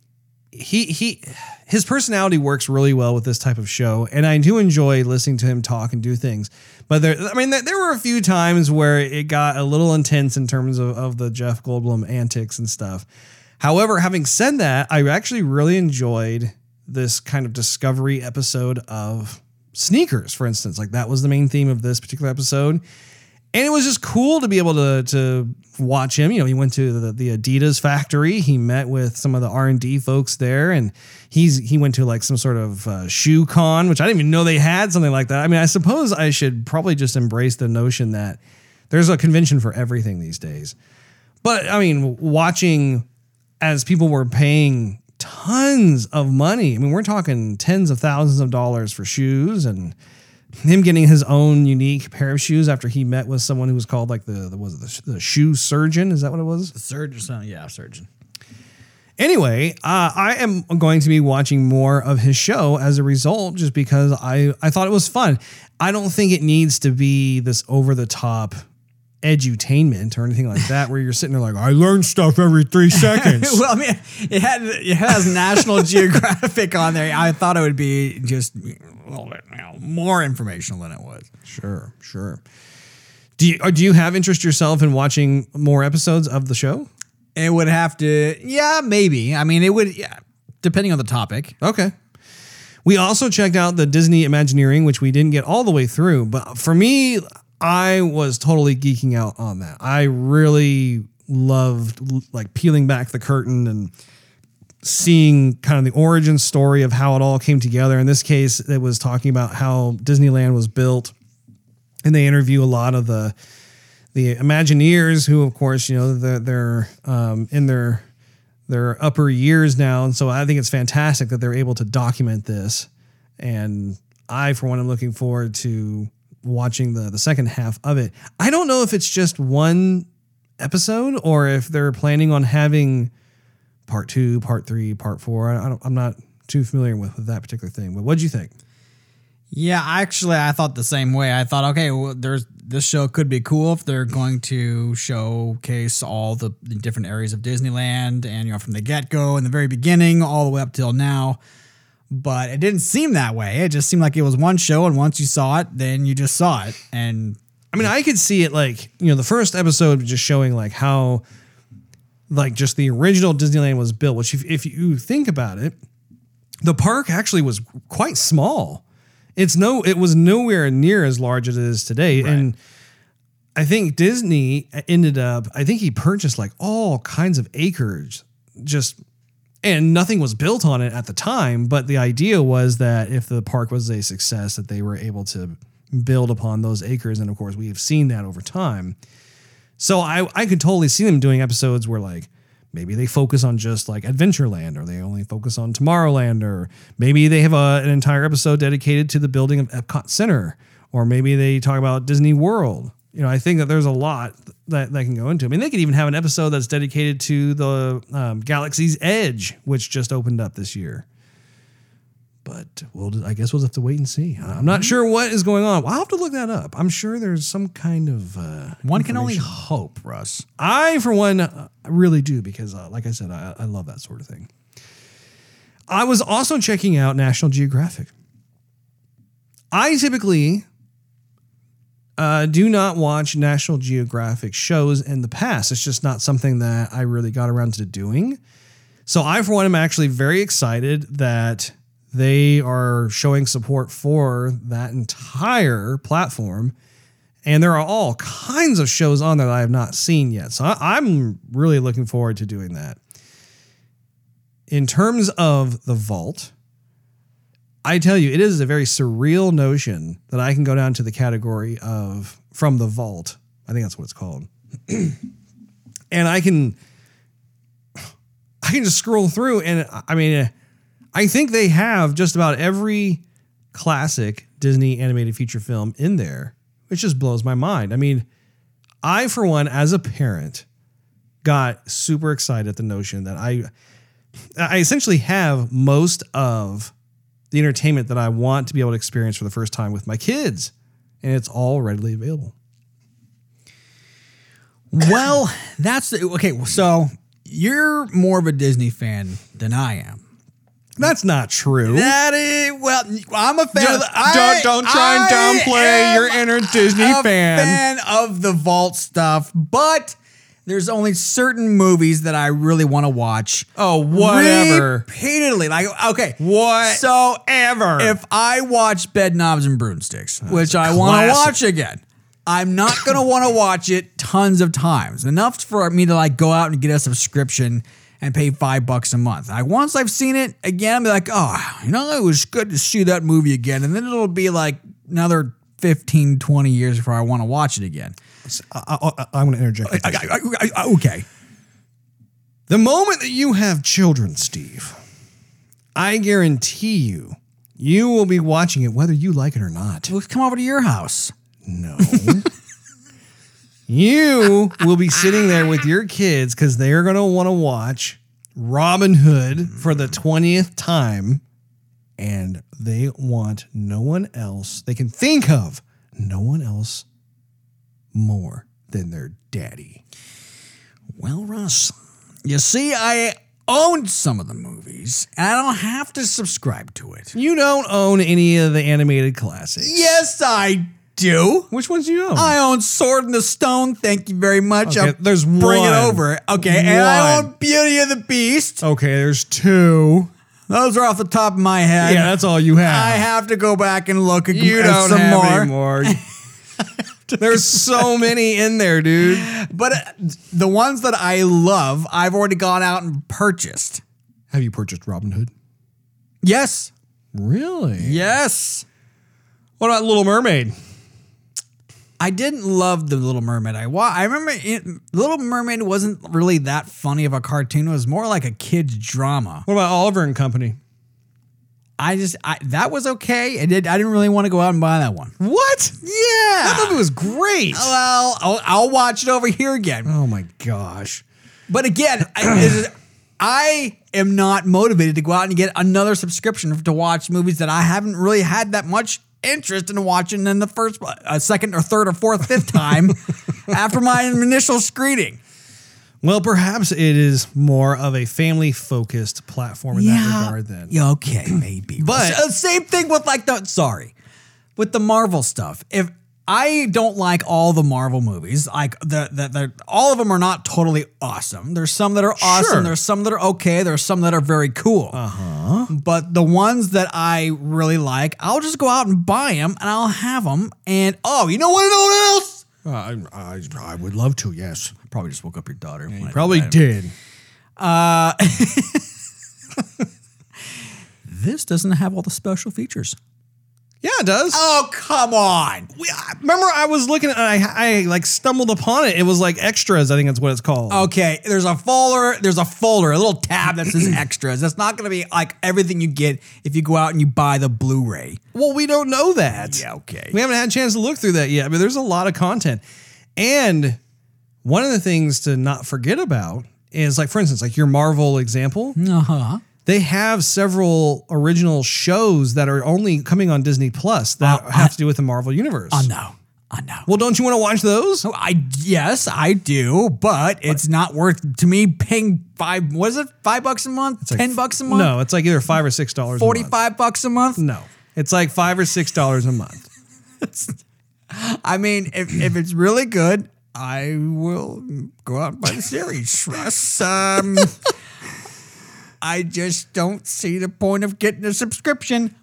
[SPEAKER 5] he he his personality works really well with this type of show and I do enjoy listening to him talk and do things. But there I mean there, were a few times where it got a little intense in terms of, of the Jeff Goldblum antics and stuff. However, having said that, I actually really enjoyed this kind of discovery episode of sneakers, for instance. Like that was the main theme of this particular episode and it was just cool to be able to to watch him. You know, he went to the, the Adidas factory. He met with some of the R and D folks there, and he's he went to like some sort of uh, shoe con, which I didn't even know they had something like that. I mean, I suppose I should probably just embrace the notion that there's a convention for everything these days. But I mean, watching as people were paying tons of money. I mean, we're talking tens of thousands of dollars for shoes and him getting his own unique pair of shoes after he met with someone who was called like the, the was it the, the shoe surgeon? Is that what it was?
[SPEAKER 6] The Surgeon, yeah, surgeon.
[SPEAKER 5] Anyway, uh, I am going to be watching more of his show as a result, just because I, I thought it was fun. I don't think it needs to be this over the top edutainment or anything like that, where you're sitting there like, I learn stuff every three seconds.
[SPEAKER 6] well, I mean, it had it has National Geographic on there. I thought it would be just a little bit you know, more informational than it was.
[SPEAKER 5] sure, sure. Do you, or do you have interest yourself in watching more episodes of the show?
[SPEAKER 6] It would have to, yeah, maybe. I mean, it would, yeah, depending on the topic.
[SPEAKER 5] Okay. We also checked out the Disney Imagineering, which we didn't get all the way through. But for me, I was totally geeking out on that. I really loved like peeling back the curtain and seeing kind of the origin story of how it all came together. In this case, it was talking about how Disneyland was built, and they interview a lot of the the Imagineers, who of course you know they're, they're um, in their their upper years now, and so I think it's fantastic that they're able to document this. And I, for one, am looking forward to watching the the second half of it. I don't know if it's just one episode or if they're planning on having part two, part three, part four. I I'm not too familiar with, with that particular thing. But what do you think?
[SPEAKER 6] Yeah, actually, I thought the same way. I thought, okay, well, there's this show could be cool if they're going to showcase all the, the different areas of Disneyland, and you know, from the get go in the very beginning all the way up till now. But it didn't seem that way. It just seemed like it was one show, and once you saw it, then you just saw it. And
[SPEAKER 5] I mean, I could see it like, you know, the first episode just showing like how like just the original Disneyland was built, which if, if you think about it, the park actually was quite small. It's no it was nowhere near as large as it is today. And I think Disney ended up, I think he purchased like all kinds of acres just and nothing was built on it at the time, but the idea was that if the park was a success that they were able to build upon those acres and of course we have seen that over time. So I I could totally see them doing episodes where like maybe they focus on just like Adventureland or they only focus on Tomorrowland or maybe they have a, an entire episode dedicated to the building of Epcot Center or maybe they talk about Disney World. You know, I think that there's a lot that, that can go into. I mean, they could even have an episode that's dedicated to the um, Galaxy's Edge, which just opened up this year. But we'll, I guess we'll have to wait and see. I'm not sure what is going on. I'll have to look that up. I'm sure there's some kind of uh,
[SPEAKER 6] one can only hope, Russ.
[SPEAKER 5] I, for one, uh, really do because, uh, like I said, I, I love that sort of thing. I was also checking out National Geographic. I typically uh, do not watch National Geographic shows in the past. It's just not something that I really got around to doing. So I, for one, am actually very excited that they are showing support for that entire platform. And there are all kinds of shows on there that I have not seen yet. So I, I'm really looking forward to doing that. In terms of the vault, I tell you, it is a very surreal notion that I can go down to the category of from the vault. I think that's what it's called. and I can I can just scroll through and I mean I think they have just about every classic Disney animated feature film in there, which just blows my mind. I mean, I for one as a parent got super excited at the notion that I I essentially have most of the entertainment that I want to be able to experience for the first time with my kids, and it's all readily available.
[SPEAKER 6] Well, that's the, okay. So you're more of a Disney fan than I am.
[SPEAKER 5] That's not true.
[SPEAKER 6] That is well, I'm a fan.
[SPEAKER 5] Don't-
[SPEAKER 6] of the, I-
[SPEAKER 5] don't try and downplay your inner Disney
[SPEAKER 6] a
[SPEAKER 5] fan.
[SPEAKER 6] fan of the vault stuff, but there's only certain movies that I really want to watch.
[SPEAKER 5] Oh, whatever.
[SPEAKER 6] Repeatedly, like okay,
[SPEAKER 5] What?
[SPEAKER 6] So
[SPEAKER 5] Ever.
[SPEAKER 6] if I watch Bedknobs and Broomsticks, which I want to watch again. I'm not gonna want to watch it tons of times. Enough for me to like go out and get a subscription and pay five bucks a month. I once I've seen it again, I'll be like, oh, you know, it was good to see that movie again. And then it'll be like another 15, 20 years before I want to watch it again.
[SPEAKER 5] I, am going to interject.
[SPEAKER 6] I- I- I- okay.
[SPEAKER 5] The moment that you have children, Steve, I guarantee you, you will be watching it whether you like it or not.
[SPEAKER 6] We'll come over to your house.
[SPEAKER 5] No. you will be sitting there with your kids because they're going to want to watch Robin Hood for the 20th time. And they want no one else, they can think of no one else more than their daddy.
[SPEAKER 6] Well, Russ, you see, I own some of the movies, and I don't have to subscribe to it.
[SPEAKER 5] You don't own any of the animated classics.
[SPEAKER 6] Yes, I do.
[SPEAKER 5] Which ones do you own?
[SPEAKER 6] I own Sword in the Stone. Thank you very much.
[SPEAKER 5] Okay,
[SPEAKER 6] I'll
[SPEAKER 5] there's
[SPEAKER 6] bring
[SPEAKER 5] one.
[SPEAKER 6] it over. Okay, and I
[SPEAKER 5] One.
[SPEAKER 6] own Beauty of the Beast.
[SPEAKER 5] okay, there's two.
[SPEAKER 6] Those are off the top of my head.
[SPEAKER 5] Yeah, that's all you have.
[SPEAKER 6] I have to go back and look at
[SPEAKER 5] You
[SPEAKER 6] at
[SPEAKER 5] don't
[SPEAKER 6] some
[SPEAKER 5] have
[SPEAKER 6] more.
[SPEAKER 5] any more. There's so many in there, dude.
[SPEAKER 6] But uh, the ones that I love, I've already gone out and purchased.
[SPEAKER 5] Have you purchased Robin Hood?
[SPEAKER 6] Yes.
[SPEAKER 5] Really?
[SPEAKER 6] Yes.
[SPEAKER 5] What about Little Mermaid?
[SPEAKER 6] I didn't love the Little Mermaid. I wa- I remember it, Little Mermaid wasn't really that funny of a cartoon. It was more like a kid's drama.
[SPEAKER 5] What about Oliver and Company?
[SPEAKER 6] I just I, that was okay. I did. I didn't really want to go out and buy that one.
[SPEAKER 5] What?
[SPEAKER 6] Yeah.
[SPEAKER 5] That movie was great.
[SPEAKER 6] well, I'll, I'll watch it over here again.
[SPEAKER 5] Oh my gosh.
[SPEAKER 6] But again, I, is- I am not motivated to go out and get another subscription to watch movies that I haven't really had that much interest in watching in the first, uh, second, or third, or fourth, fifth time after my initial screening.
[SPEAKER 5] Well, perhaps it is more of a family focused platform in that regard then.
[SPEAKER 6] Yeah, okay, maybe.
[SPEAKER 5] But-
[SPEAKER 6] Uh, same thing with like the sorry, with the Marvel stuff. If I don't like all the Marvel movies, like the the, the all of them are not totally awesome. There's some that are awesome.
[SPEAKER 5] Sure.
[SPEAKER 6] There's some that are okay. There's some that are very cool. Uh huh. But the ones that I really like, I'll just go out and buy them, and I'll have them. And oh, you know what? You know what else?
[SPEAKER 5] Uh, I, I, I would love to, yes.
[SPEAKER 6] Probably just woke up your daughter. I did
[SPEAKER 5] Probably
[SPEAKER 6] uh,
[SPEAKER 5] did.
[SPEAKER 6] This doesn't have all the special features.
[SPEAKER 5] Yeah, it does.
[SPEAKER 6] Oh come on!
[SPEAKER 5] We- I- remember, I was looking at I, I like stumbled upon it. It was like extras, I think that's what it's called.
[SPEAKER 6] Okay, there's a folder. There's a folder, a little tab that says extras. That's not going to be like everything you get if you go out and you buy the Blu-ray.
[SPEAKER 5] Well, we don't know that.
[SPEAKER 6] Yeah, okay.
[SPEAKER 5] We haven't had a chance to look through that yet, but there's a lot of content. And one of the things to not forget about is like, for instance, like your Marvel example,
[SPEAKER 6] Uh huh.
[SPEAKER 5] they have several original shows that are only coming on Disney Plus that have to do with the Marvel universe.
[SPEAKER 6] I know. I know.
[SPEAKER 5] Well, don't you want to watch those?
[SPEAKER 6] So I yes, I do, but it's not worth to me paying five. What is it? Five bucks a month? Ten bucks a month?
[SPEAKER 5] No, it's like either five or six dollars. a month.
[SPEAKER 6] Forty-five bucks a month?
[SPEAKER 5] No, it's like five or six dollars a month.
[SPEAKER 6] I mean, if, if it's really good, I will go out and buy the series. Russ, um, I just don't see the point of getting a subscription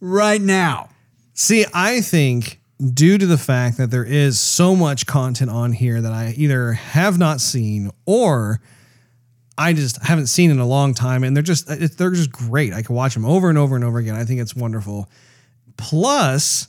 [SPEAKER 6] right now.
[SPEAKER 5] See, I think due to the fact that there is so much content on here that I either have not seen or I just haven't seen in a long time, and they're just they're just great. I can watch them over and over and over again. I think it's wonderful. Plus,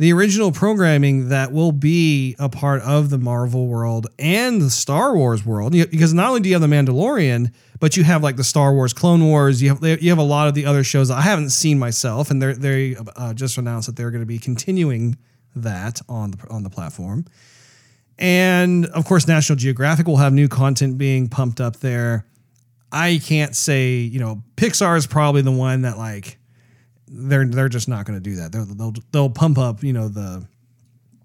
[SPEAKER 5] the original programming that will be a part of the Marvel world and the Star Wars world, because not only do you have the Mandalorian, but you have like the Star Wars Clone Wars. You have you have a lot of the other shows that I haven't seen myself, and they're they uh, just announced that they're going to be continuing that on the on the platform. And of course, National Geographic will have new content being pumped up there. I can't say, you know, Pixar is probably the one that like they're they're just not going to do that. They'll, they'll they'll pump up, you know, the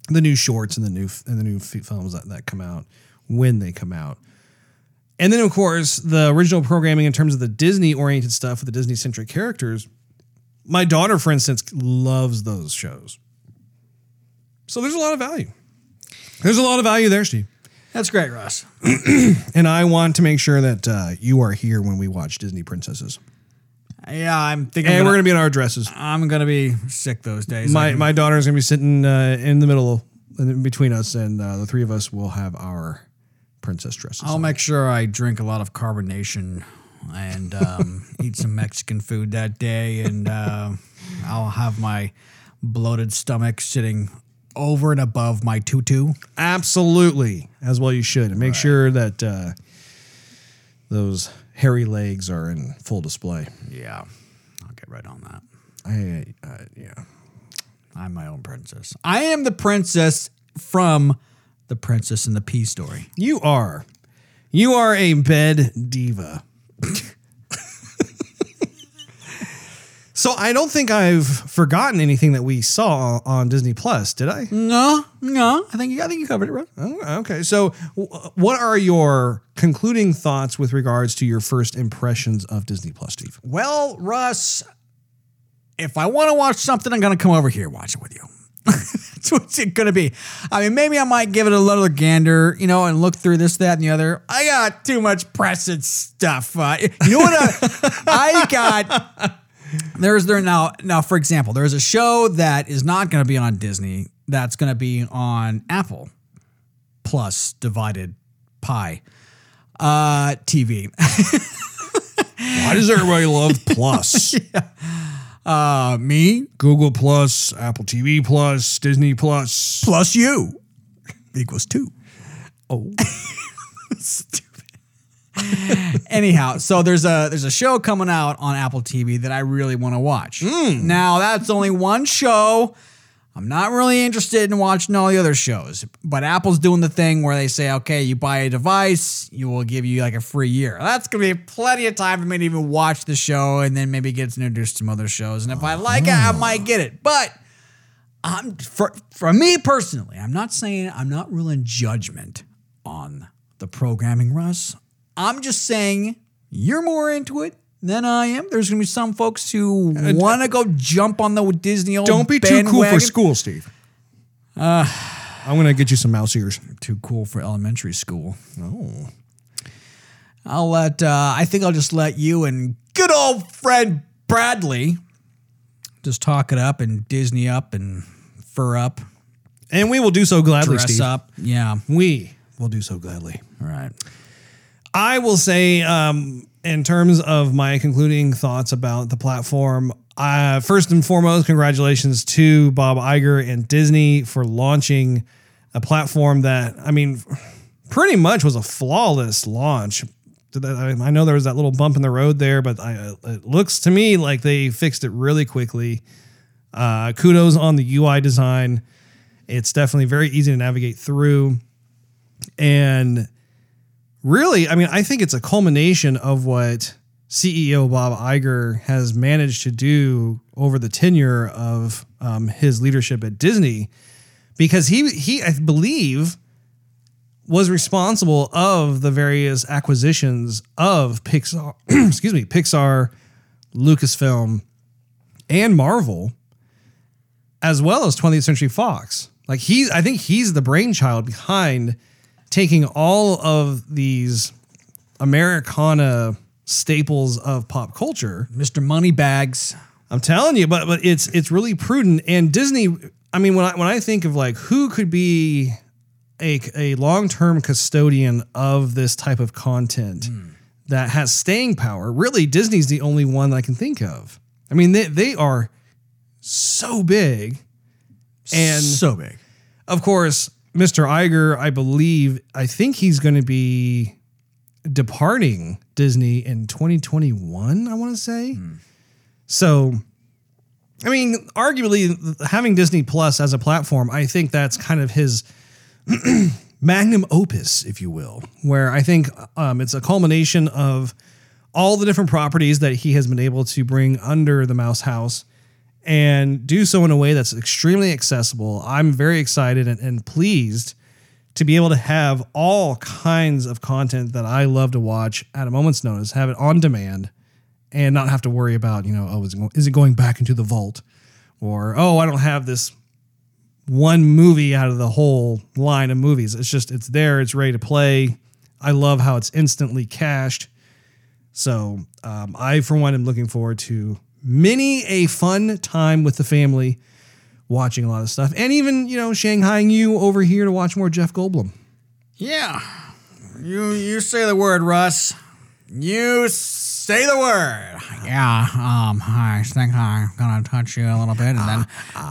[SPEAKER 5] the new shorts and the new and the new films that, that come out when they come out. And then of course, the original programming in terms of the Disney oriented stuff with the Disney centric characters. My daughter, for instance, loves those shows. So there's a lot of value. There's a lot of value there, Steve.
[SPEAKER 6] That's great, Russ.
[SPEAKER 5] And I want to make sure that uh, you are here when we watch Disney Princesses.
[SPEAKER 6] Yeah, I'm thinking.
[SPEAKER 5] And
[SPEAKER 6] I'm
[SPEAKER 5] we're
[SPEAKER 6] gonna,
[SPEAKER 5] be in our dresses.
[SPEAKER 6] I'm gonna be sick those days.
[SPEAKER 5] My, my daughter's going to be sitting uh, in the middle, in between us, and uh, the three of us will have our princess dresses.
[SPEAKER 6] I'll
[SPEAKER 5] on.
[SPEAKER 6] make sure I drink a lot of carbonation and um, eat some Mexican food that day, and uh, I'll have my bloated stomach sitting over and above my tutu.
[SPEAKER 5] Absolutely, as well you should. And make sure that uh, those hairy legs are in full display.
[SPEAKER 6] Yeah, I'll get right on that.
[SPEAKER 5] I, uh, yeah.
[SPEAKER 6] I'm my own princess. I am the princess from the Princess and the Pea story.
[SPEAKER 5] You are. You are a bed diva. so I don't think I've forgotten anything that we saw on Disney Plus, did I?
[SPEAKER 6] No, no, I think you, I think you covered it, right?
[SPEAKER 5] Oh, okay. So w- what are your concluding thoughts with regards to your first impressions of Disney Plus, Steve?
[SPEAKER 6] Well, Russ, if I want to watch something, I'm going to come over here and watch it with you. That's what's it going to be. I mean, maybe I might give it a little gander, you know, and look through this, that, and the other. I got too much press and stuff. Uh, you know what? I, I got. There's there now. Now, for example, there's a show that is not going to be on Disney. That's going to be on Apple Plus divided pie uh, TV.
[SPEAKER 5] Why does everybody love Plus?
[SPEAKER 6] Uh, me
[SPEAKER 5] Google Plus, Apple TV Plus, Disney Plus.
[SPEAKER 6] plus you equals two.
[SPEAKER 5] Oh.
[SPEAKER 6] Anyhow, so there's a there's a show coming out on Apple TV that I really want to watch. Hmm. Now that's only one show. I'm not really interested in watching all the other shows, but Apple's doing the thing where they say, okay, you buy a device, you will give you like a free year. That's gonna be plenty of time for me to even watch the show and then maybe get introduced to some other shows. And if I like it, I oh. might get it. But I'm for for me personally, I'm not saying I'm not ruling judgment on the programming, Russ. I'm just saying you're more into it than I am. There's gonna be some folks who want to go jump on the Disney old
[SPEAKER 5] Don't be too cool for
[SPEAKER 6] bandwagon.
[SPEAKER 5] school, Steve. Uh, I'm going to get you some mouse ears.
[SPEAKER 6] Too cool for elementary school. Oh. I'll let. Uh, I think I'll just let you and good old friend Bradley just talk it up and Disney up and fur up,
[SPEAKER 5] And we will do so gladly,
[SPEAKER 6] dress
[SPEAKER 5] Steve.
[SPEAKER 6] up. Yeah.
[SPEAKER 5] We will do so gladly.
[SPEAKER 6] All right.
[SPEAKER 5] I will say, um, in terms of my concluding thoughts about the platform, uh, first and foremost, congratulations to Bob Iger and Disney for launching a platform that, I mean, pretty much was a flawless launch. I know there was that little bump in the road there, but I, it looks to me like they fixed it really quickly. Uh, kudos on the UI design. It's definitely very easy to navigate through. And really, I mean, I think it's a culmination of what CEO Bob Iger has managed to do over the tenure of um, his leadership at Disney, because he he I believe was responsible of the various acquisitions of Pixar, excuse me, Pixar, Lucasfilm, and Marvel, as well as 20th Century Fox. Like he, I think he's the brainchild behind taking all of these Americana staples of pop culture.
[SPEAKER 6] Mr. Moneybags.
[SPEAKER 5] I'm telling you, but but it's it's really prudent. And Disney, I mean, when I when I think of like who could be a a long term custodian of this type of content hmm. that has staying power, really Disney's the only one that I can think of. I mean, they they are so big, and
[SPEAKER 6] so big.
[SPEAKER 5] of course, Mr. Iger, I believe, I think he's going to be departing Disney in 2021, I want to say. So, I mean, arguably, having Disney Plus as a platform, I think that's kind of his magnum opus, if you will, where I think um, it's a culmination of all the different properties that he has been able to bring under the Mouse House and do so in a way that's extremely accessible. I'm very excited and, and pleased to be able to have all kinds of content that I love to watch at a moment's notice, have it on demand, and not have to worry about, you know, oh, is it, go- is it going back into the vault? Or, oh, I don't have this one movie out of the whole line of movies. It's just, it's there, it's ready to play. I love how it's instantly cached. So um, I, for one, am looking forward to many a fun time with the family watching a lot of stuff, and even you know shanghaiing you over here to watch more Jeff Goldblum.
[SPEAKER 6] Yeah. You you say the word, Russ. You Say the word. Yeah. Um. I think I'm gonna touch you a little bit, and then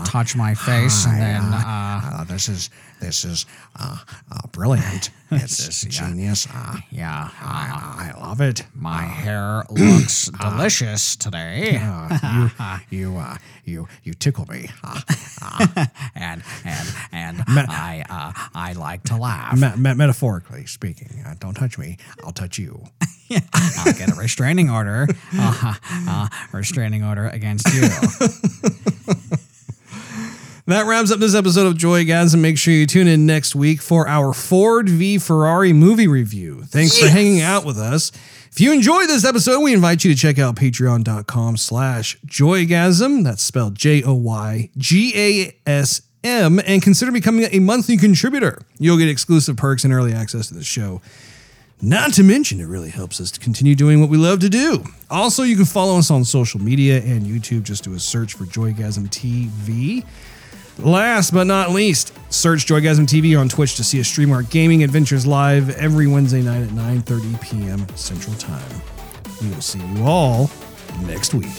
[SPEAKER 6] touch my face, and then. Uh,
[SPEAKER 5] Uh, this is this is uh, uh, brilliant. It's genius. Uh,
[SPEAKER 6] yeah.
[SPEAKER 5] I, I love it.
[SPEAKER 6] My hair looks delicious today.
[SPEAKER 5] Uh, you you uh, you you tickle me. Uh,
[SPEAKER 6] and and and I uh, I like to laugh.
[SPEAKER 5] me- me- metaphorically speaking, uh, don't touch me. I'll touch you.
[SPEAKER 6] I'll get a restraining order. Uh, uh, restraining order against you.
[SPEAKER 5] That wraps up this episode of Joygasm, and make sure you tune in next week for our Ford v Ferrari movie review. Thanks for hanging out with us. If you enjoyed this episode, we invite you to check out patreon.com slash joygasm. That's spelled J-O-Y-G-A-S-M, and consider becoming a monthly contributor. You'll get exclusive perks and early access to the show. Not to mention, it really helps us to continue doing what we love to do. Also, you can follow us on social media and YouTube. Just do a search for Joygasm TV. Last but not least, search Joygasm TV on Twitch to see us stream our gaming adventures live every Wednesday night at 9:30 p.m. Central Time. We will see you all next week.